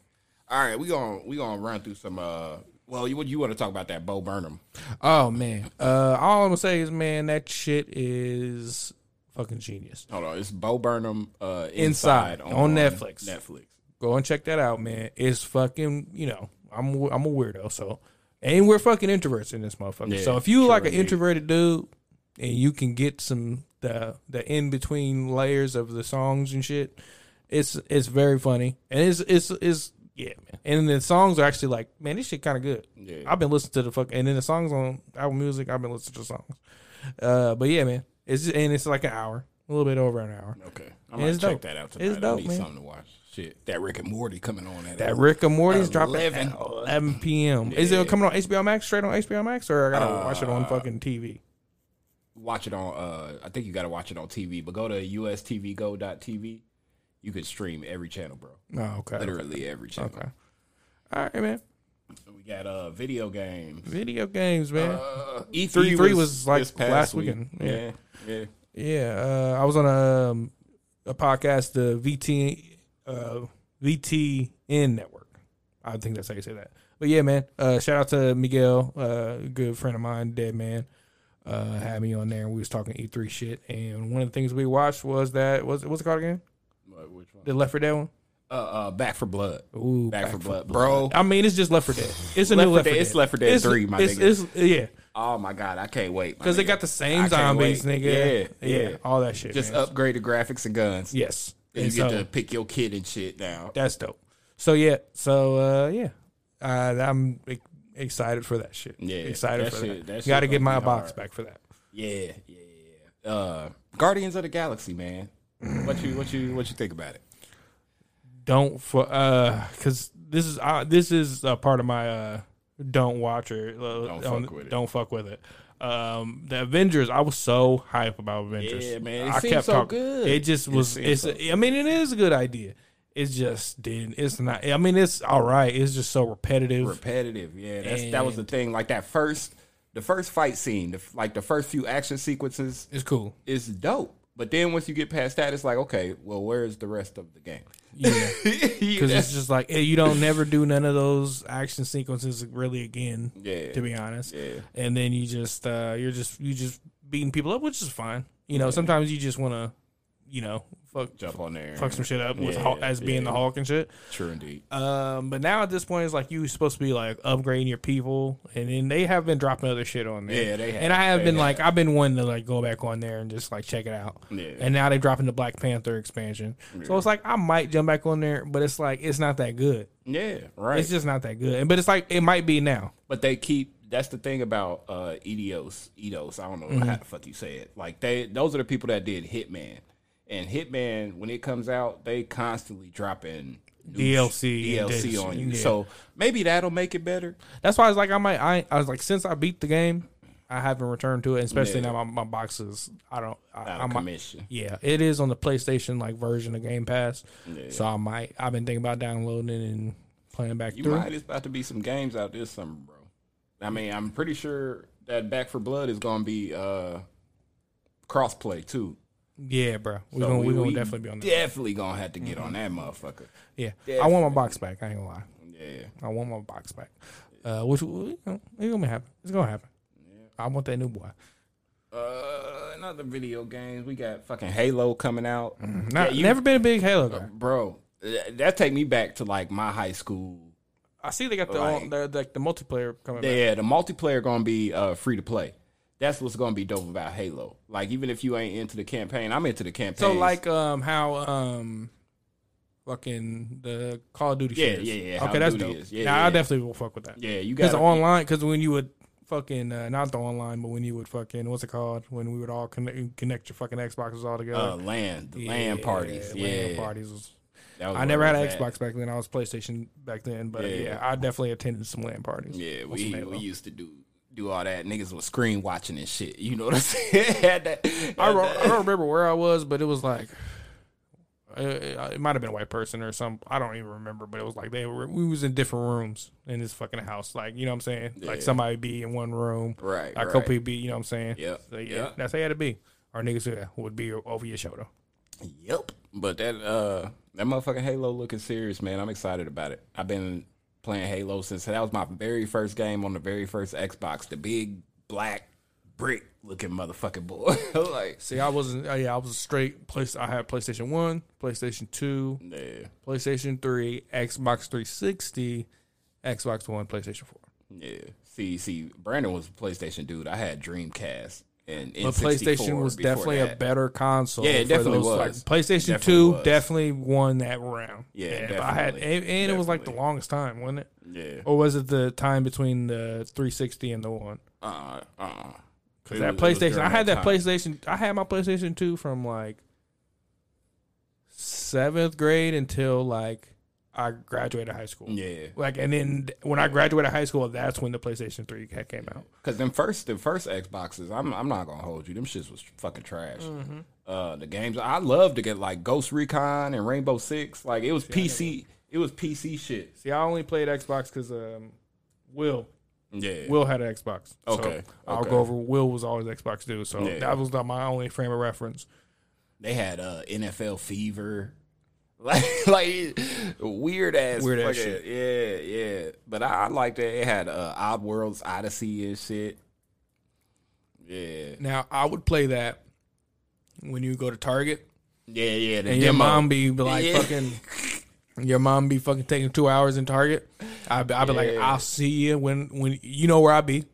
All right, we gonna we gonna run through some. uh Well, you you want to talk about that Bo Burnham? Oh man, uh, all I'm gonna say is, man, that shit is fucking genius. Hold on, it's Bo Burnham uh, Inside, inside, on Netflix. Netflix. Go and check that out, man. It's fucking, you know, I'm I'm a weirdo, so and we're fucking introverts in this motherfucker. Yeah, so if you sure like an indeed. introverted dude and you can get some the the in between layers of the songs and shit, it's it's very funny and it's it's it's yeah, man. And the songs are actually like, man, this shit kind of good. Yeah. I've been listening to the fuck, and then the songs on Apple Music, I've been listening to songs. Uh, but yeah, man, it's and it's like an hour, a little bit over an hour. Okay, I'm it's check dope. that out It's tonight. I dope, need man. something to watch. Shit, that Rick and Morty coming on at That Rick and Morty's dropping 11. at 11 p.m. Is it coming on HBO Max, straight on HBO Max, or I gotta watch it Uh, on fucking TV? Watch it on. uh I think you got to watch it on TV. But go to ustvgo.tv. You could stream every channel, bro. Oh, okay. Literally every channel. Okay. All right, man. We got uh video games. Video games, man. Uh, E3, E3 was, like, past last week. weekend. Yeah, Yeah. yeah. yeah, uh, I was on a um, a podcast, the VT uh, VTN network. I think that's how you say that. But yeah, man. Uh, shout out to Miguel, uh, good friend of mine, dead man. Uh, had me on there, and we was talking E3 shit. And one of the things we watched was that was what's it called again? What, which one? The Left 4 Dead one. Uh, uh, Back 4 Blood. Ooh, Back, for Blood, bro. I mean, it's just Left 4 Dead. It's a Left new 4 Left 4 Dead- Dead. it's Left 4 Dead 3, my it's, nigga. It's, yeah. Oh my god, I can't wait. because they got the same zombies, wait. nigga. Yeah, yeah. all that shit. Just man. upgraded graphics and guns. Yes, And And you get to pick your kid and shit now. That's dope. So yeah, so uh, yeah, uh, I'm excited for that shit. Yeah, excited that for shit- that. that Got to get my box hard. back for that. Yeah, yeah, yeah. Uh, Guardians of the Galaxy, man. What you what you what you think about it? Don't for uh, because this is uh, this is a part of my uh, don't watch or uh, Don't on- fuck with it. Don't fuck with it. Um, the Avengers, I was so hype about Avengers. Yeah, man, it I seemed so good. It just was. seemed It's. so- I mean, it is a good idea. It's just didn't. It's not. I mean, it's all right. It's just so repetitive. Repetitive, yeah. That's that was the thing. Like that first, the first fight scene, the, like the first few action sequences, it's cool. It's dope. But then once you get past that, it's like, okay, well, where's the rest of the game? Yeah. [LAUGHS] Because because it's just like eh, you don't never do none of those action sequences really again. Yeah. to be honest. Yeah. and then you just uh, you're just you just beating people up, which is fine. You know, sometimes you just want to, you know, fuck jump on there, fuck some shit up with Yeah, as being the. Hulk and shit. True indeed. Um, but now at this point, it's like you supposed to be like upgrading your people, and then they have been dropping other shit on there. Yeah, they have. And I have They been have. like, I've been wanting to like go back on there and just like check it out. Yeah. And now they're dropping the Black Panther expansion, so it's like I might jump back on there, but it's like it's not that good. Yeah, right. It's just not that good. But it's like it might be now. But they keep. That's the thing about uh Eidos. Eidos. I don't know Mm-hmm. how the fuck you say it. Like they, those are the people that did Hitman. And Hitman, when it comes out, they constantly dropping DLC DLC on you. yeah. So maybe that'll make it better. That's why I was like, I might. I, I was like, since I beat the game, I haven't returned to it. Especially Yeah. now my, my boxes. I don't. I, Out of commission. Yeah, it is on the PlayStation like version of Game Pass. Yeah. So I might. I've been thinking about downloading and playing back You through. might. It's about to be some games out this summer, bro. I mean, I'm pretty sure that Back 4 Blood is gonna be uh crossplay too. Yeah, bro. We're So gonna we- we're gonna definitely be on that. Definitely gonna have to get on that motherfucker. Yeah, I want my box back. I ain't gonna lie. Yeah. I want my box back. Uh, which you know, it's gonna happen. It's gonna happen. I want that new boy. Uh, another video games. We got fucking Halo coming out. Not, Yeah, you- never been a big Halo guy. bro. That take me back to like my high school. I see they got the Like- the, the, the multiplayer coming back. Yeah, the multiplayer gonna be uh, free to play. That's what's gonna be dope about Halo. Like even if you ain't into the campaign, I'm into the campaign. So like um how um fucking the Call of Duty Yeah, shit is. yeah, yeah, Okay, that's Duty dope. is. Yeah, Yeah, yeah. I definitely will fuck with that. yeah, you Because got online, because when you would fucking uh, not the online, but when you would fucking what's it called? When we would all connect, connect your fucking Xboxes all together. uh, LAN, the LAN parties. Yeah, LAN parties. Was, I never had an. Xbox back then. I was PlayStation back then, but yeah, Yeah. I definitely attended some LAN parties. Yeah, we we used to do do all that. Niggas was screen watching and shit. You know what I'm [LAUGHS] saying? Had that- I, had ro- that- I don't remember where I was, but it was like uh, it might have been a white person or some. I don't even remember, but it was like they were. We was in different rooms in this fucking house. Like you know what I'm saying? Like somebody be in one room, Right, A right. couple people be. You know what I'm saying? Yep, So, yeah, yep. that's how it had to be. Our niggas would be over your shoulder. Yep. But that uh that motherfucking Halo looking serious, man. I'm excited about it. I've been playing Halo since that was my very first game on the very first Xbox, the big black brick looking motherfucking boy. [LAUGHS] like See, I wasn't. Uh, yeah, I was straight. Place. I had PlayStation One, PlayStation Two, Yeah. PlayStation Three, Xbox 360, Xbox One, PlayStation Four. Yeah. See, see, Brandon was a PlayStation dude. I had Dreamcast and But N64 PlayStation was definitely a better console. Yeah, it definitely those, like, was. PlayStation Definitely Two was. definitely won that round. Yeah, but I had, definitely. and, and it was like the longest time, wasn't it? Yeah. Or was it the time between the 360 and the one? Uh uh. Because that PlayStation, I had that PlayStation. I had my PlayStation Two from like seventh grade until like I graduated high school. Yeah. Like, and then when I graduated high school, that's when the PlayStation Three came out. Cause them first, the first Xboxes, I'm I'm not gonna hold you. Them shits was fucking trash. Mm-hmm. Uh, the games I loved to get like Ghost Recon and Rainbow Six. Like it was PC. It was PC shit. See, I only played Xbox because um, Will Yeah. Will had an Xbox. So Okay, I'll go over. Will was always Xbox dude, so Yeah. that was my only frame of reference. They had uh NFL Fever. [LAUGHS] Like like weird ass Weird ass fucking- Yeah, yeah. But I, I liked it. It had uh Oddworld's Odyssey and shit. Yeah. Now I would play that when you go to Target Yeah, yeah. And your demo. mom be like Yeah. fucking. Your mom be fucking taking two hours in Target. I'd be, I'd be like, I'll see you when when you know where I be.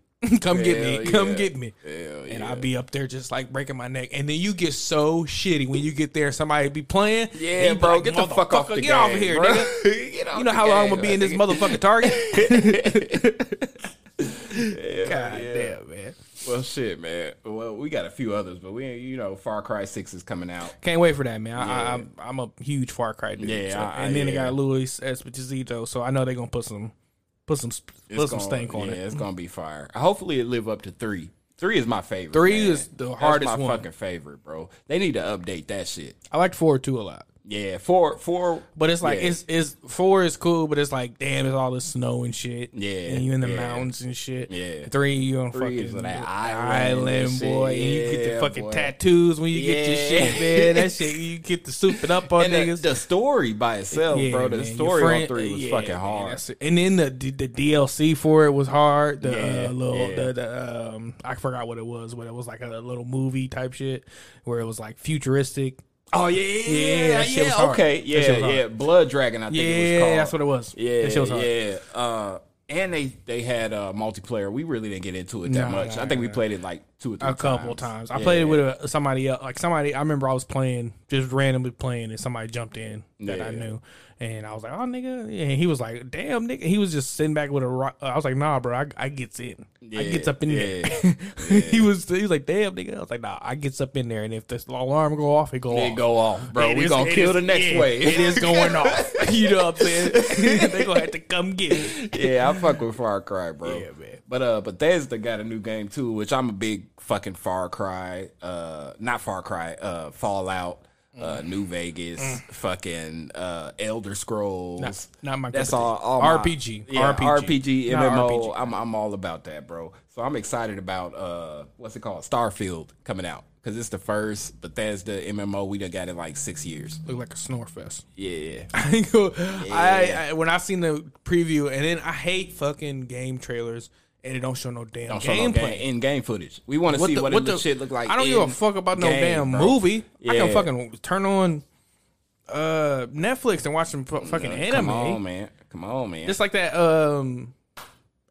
Come get Hell me, come get me. Hell And yeah. I'll be up there just like breaking my neck. And then you get so shitty when you get there. Somebody be playing. Yeah, be bro, like, get the fuck off the "Motherfucker, Get off of here, bro. nigga. [LAUGHS] Get You know how long I'm gonna be in this motherfucking target? [LAUGHS] [LAUGHS] God yeah. damn, man. Well, shit, man. Well, we got a few others, but we, you know, Far Cry Six is coming out. Can't wait for that, man. I, I, Yeah. I'm I'm a huge Far Cry dude. Yeah, so- I- and then they got Luis Esposito, so I know they're gonna put some put some It's put some gonna- stank on yeah, it. it's gonna be fire. Hopefully, it live up to three. Three is my favorite. Three man. is the That's hardest my one. fucking favorite, bro. They need to update that shit. I liked four too a lot. Yeah, four, four. But it's like yeah. it's it's four is cool, but it's like damn, it's all the snow and shit. Yeah, and you in the yeah. mountains and shit. Yeah. three you on Three fucking is that island island, and shit. boy. and you get the fucking boy. tattoos when you get your shit, man. That shit [LAUGHS] you get the soup it up on and niggas. the story by itself, Yeah, bro. The man, story friend- on three was yeah, fucking hard. that's it. And then the the DLC for it was hard. The Yeah, uh, little yeah. the, the um I forgot what it was, but it was like a little movie type shit where it was like futuristic. Oh yeah, Yeah, yeah, that shit yeah. Okay, yeah, shit was hard. yeah. Blood Dragon, I think it was Yeah, called. that's what it was. Yeah, That shit was hard. yeah. Uh, and they they had uh, multiplayer. We really didn't get into it that much. I think we played it like two or three a couple times. I Yeah. played it with a, somebody else. Like somebody, I remember I was playing, just randomly playing, and somebody jumped in that I knew, and I was like, "Oh, nigga," yeah, and he was like, "Damn, nigga." He was just sitting back with a. ro- I was like, "Nah, bro, I, I gets in. I gets up in yeah, [LAUGHS] there." he was he was like, "Damn, nigga." I was like, "Nah, I gets up in there, and if this alarm go off, it go It off." go off, bro. It we is- gonna kill is- the next yeah, wave. It is going off. [LAUGHS] You know what I'm saying? [LAUGHS] they gonna have to come get it. yeah, I fuck with Far Cry, bro. Yeah, man. But uh, Bethesda got a new game too, which I'm a big fucking Far Cry. Uh, not Far Cry. Uh, Fallout. Uh, New Vegas, fucking uh, Elder Scrolls. Mm. Not- not my That's all. all my- RPG. yeah, RPG. RPG, MMO. RPG. I'm I'm all about that, bro. So I'm excited about uh, what's it called, Starfield coming out because it's the first Bethesda MMO we done got in like six years. Look like a snore fest. Yeah, [LAUGHS] I go. I, I when I seen the preview, and then I hate fucking game trailers, and it don't show no damn don't show no gameplay. game, in game footage. We want to see what, the, shit look like. I don't give a fuck about no game, damn bro. movie. I can fucking turn on uh Netflix and watch some fu- fucking anime. Come on, man. Come on, man. It's like that um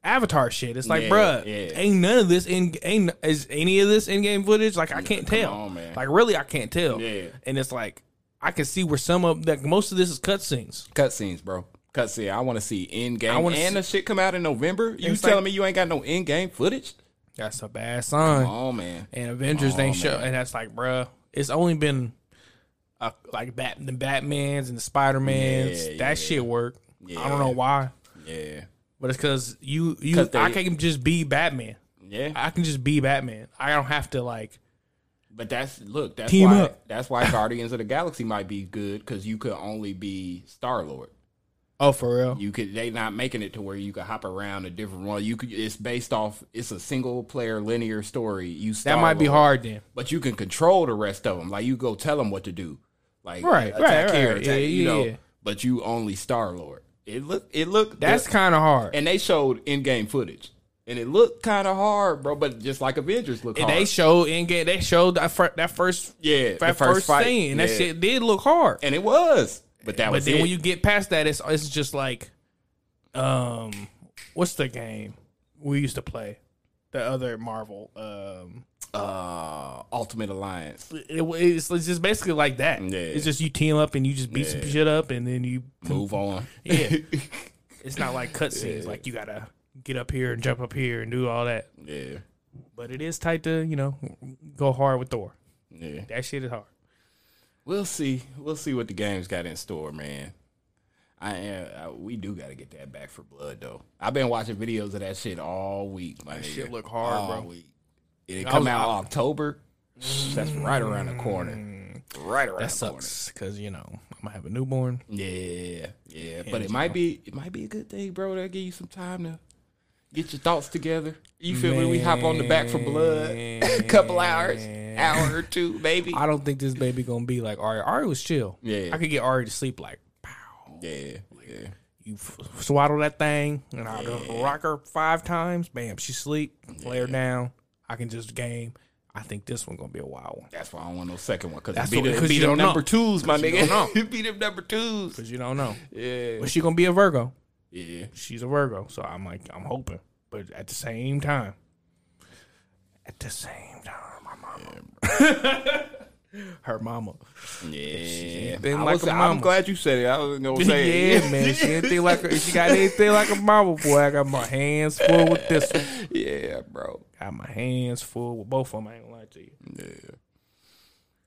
Avatar shit. It's like, Yeah, bruh, yeah. ain't none of this in ain't is any of this in game footage. Like I can't tell. on, man. Like really, I can't tell. Yeah. and it's like I can see where some of like most of this is cutscenes. cutscenes, bro. Cutscene. I want to see in game. I wanna And see- the shit come out in November. You It's telling like- me you ain't got no in game footage? That's a bad sign. Oh man. and Avengers ain't show, and that's like, bruh, it's only been uh, like Bat the Batman's and the Spider Mans. Yeah, that yeah. shit work. I don't know why, Yeah. but it's because you you 'Cause they- I can just be Batman. Yeah. I can just be Batman. I don't have to like. But that's look. That's Team why. up. That's why Guardians of the Galaxy might be good because you could only be Star Lord. Oh, for real? You could. They not making it to where you could hop around a different one. You could. It's based off. It's a single player linear story. You that might be hard then. but you can control the rest of them. Like you go tell them what to do, like Right, attack right, here, right. attack, Yeah, you know. yeah. But you only Star Lord. It look, it looked. That's kind of hard. and they showed in game footage, and it looked kind of hard, bro. But just like Avengers look And hard. they showed in game. They showed that, fir- that first Yeah, that first, first fight, thing, and that shit did look hard. and it was, but that But was then it. when you get past that, it's it's just like, um, what's the game we used to play? The other Marvel, um, uh, Ultimate Alliance. it, it's, it's just basically like that. Yeah. It's just you team up and you just beat some shit up, and then you Move on. [LAUGHS] yeah. [LAUGHS] it's not like cutscenes like you gotta get up here and jump up here and do all that. Yeah, But it is tight to you know go hard with Thor. yeah. That shit is hard. We'll see. We'll see what the game's got in store, man. I, uh, we do got to get that Back 4 Blood though. I've been watching videos of that shit all week. My nigga. shit look hard, all bro. Week. It come was- out I- October. That's right around the corner. Right around That sucks because you know I'm gonna have a newborn. Yeah, yeah. But you it might be it might be a good thing, bro. That give you some time to get your thoughts together. You feel me? We hop on the Back 4 Blood. [LAUGHS] a couple hours, hour or two, maybe. I don't think this baby gonna be like Ari. Ari was chill. Yeah. I could get Ari to sleep like pow. Yeah, yeah. you f- swaddle that thing and I just rock her five times. Bam, she sleep. Lay her down. I can just game. I think this one gonna be a wild one That's why I don't want no second one because it be, what- the, 'cause it be you them don't know. number twos, my nigga. [LAUGHS] it be them number twos. because you don't know. Yeah, But she gonna be a Virgo. Yeah. She's a Virgo, so I'm like I'm hoping. But at the same time, At the same time, my mama. [LAUGHS] Her mama. Yeah, I like was- I'm glad you said it. I was gonna [LAUGHS] say yeah, it. man. [LAUGHS] She anything like her, she got anything like a mama, boy. I got my hands full with this one. yeah, bro. Got my hands full with both of them. I ain't gonna lie to you. Yeah.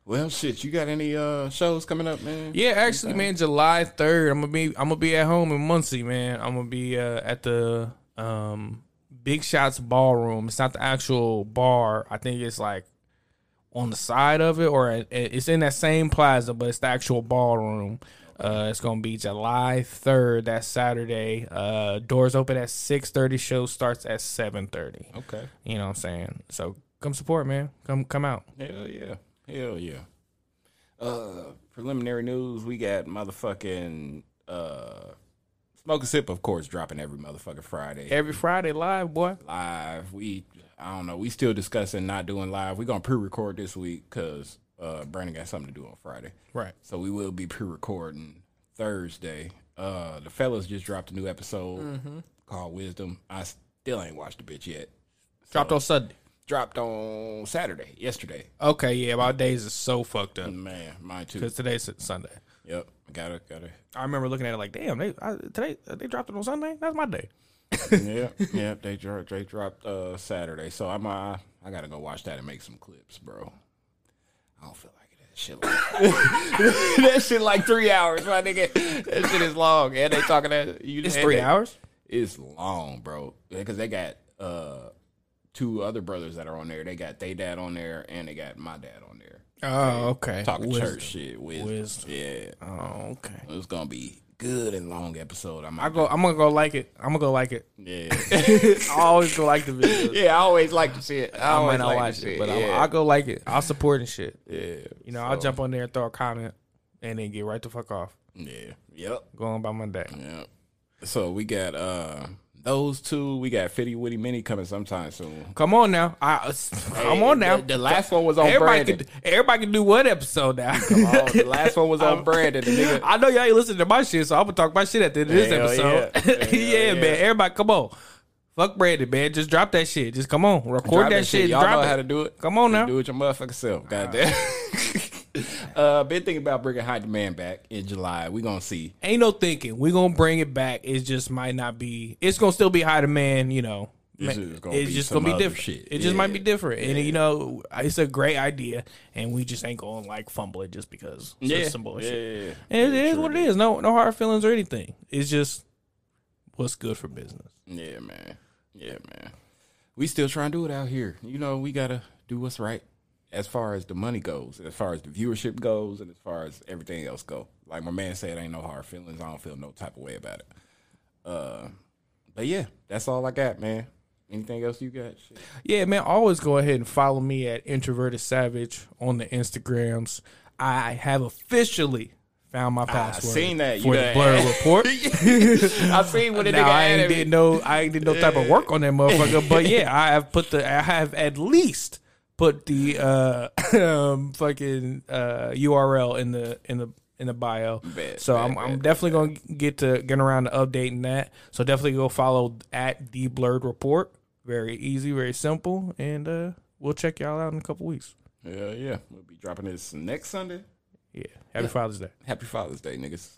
Well, shit. You got any uh shows coming up, man? Yeah, actually, man, July third, I'm gonna be I'm gonna be at home in Muncie, man. I'm gonna be uh, at the um, Big Shots Ballroom. It's not the actual bar. I think it's like on the side of it, or it's in that same plaza, but it's the actual ballroom. Uh, it's gonna be July third. That's Saturday. Uh, doors open at six thirty. Show starts at seven thirty. Okay. You know what I'm saying? So come support, man. Come come out. Hell yeah. Hell yeah. Uh preliminary news, we got motherfucking uh Smoke a Sip, of course, dropping every motherfucking Friday. Every Friday live, boy. live. We I don't know. We still discussing not doing live. We're gonna pre-record this week because uh, Brandon got something to do on Friday. Right. So we will be pre-recording Thursday. Uh, the fellas just dropped a new episode Mm-hmm. called Wisdom. I still ain't watched the bitch yet. Dropped on Sunday. Dropped on Saturday, yesterday. Okay, yeah, my days is so fucked up Man, mine too. because today's Sunday. Yep, gotta got it. I remember looking at it like, damn, they I, today they dropped it on Sunday. That's my day. [LAUGHS] yeah, yeah. They dropped. They dropped uh, Saturday, so I'm. Uh, I gotta go watch that and make some clips, bro. I don't feel like it. That shit. Like, [LAUGHS] that shit like three hours, my nigga. That shit is long, and they talking that you. It's three they- hours. It's long, bro. Because they got uh two other brothers that are on there. They got they dad on there, and they got my dad on there. Oh, okay. Talking Wisdom. church shit. Wisdom. Wisdom. Yeah, Oh, okay. it's gonna be good and long episode. I'm. I go. I'm gonna go like it. I'm gonna go like it. Yeah. [LAUGHS] I always go like the video. yeah, I always like to see it. I, I might not like watch it, but yeah. I'll, go like it. I'll support and shit. Yeah. You know, I'll jump on there and throw a comment, and then get right the fuck off. Yeah. Yep. Go on by my day. Yep. So we got uh those two. We got Fitty Witty Mini coming sometime soon. Come on now. I, uh, come on now. The, the last one was on everybody Brandon. can. Everybody can do one episode now. Oh, the [LAUGHS] last one was on Brandon. The nigga. I know y'all ain't listening to my shit, so I'm gonna talk my shit at the end of this Hell episode. [LAUGHS] yeah. Yeah, Hell man. Everybody, come on. Fuck Brandon, man. Just drop that shit. Just come on. Record Drop that, shit. Y'all drop know it. how to do it. Come on now. Do it your motherfucking self. Goddamn. [LAUGHS] uh, been thinking about bringing High Demand back in July. We gonna see. Ain't no thinking. we gonna bring it back. It just might not be. It's gonna still be high demand, you know. It's just gonna it's be just gonna be different. shit. It just might be different, and you know, it's a great idea, and we just ain't gonna like fumble it just because it's just some bullshit. Yeah, yeah, yeah. And it is what it is. No, no hard feelings or anything. It's just what's good for business. Yeah, man. Yeah, man. We still trying to do it out here. You know, we gotta do what's right as far as the money goes, as far as the viewership goes, and as far as everything else go. Like my man said, I ain't no hard feelings. I don't feel no type of way about it. Uh, but yeah, that's all I got, man. Anything else you got? Shit. Yeah, man. Always go ahead and follow me at Introverted Savage on the Instagrams. I have officially found my password. seen that. for You the Blur report. [LAUGHS] I seen what [LAUGHS] the now, I ain't did no, I ain't did no type of work on that motherfucker. but [LAUGHS] yeah, I have put the, I have at least put the uh, [LAUGHS] um, fucking uh, URL in the in the in the bio. So I'm, I'm definitely gonna get to get around to updating that. So definitely go follow at the Blurred Report. Very easy, very simple, and uh, we'll check y'all out in a couple weeks. Yeah, yeah. We'll be dropping this next Sunday. Yeah, happy Father's Day. Happy Father's Day, niggas.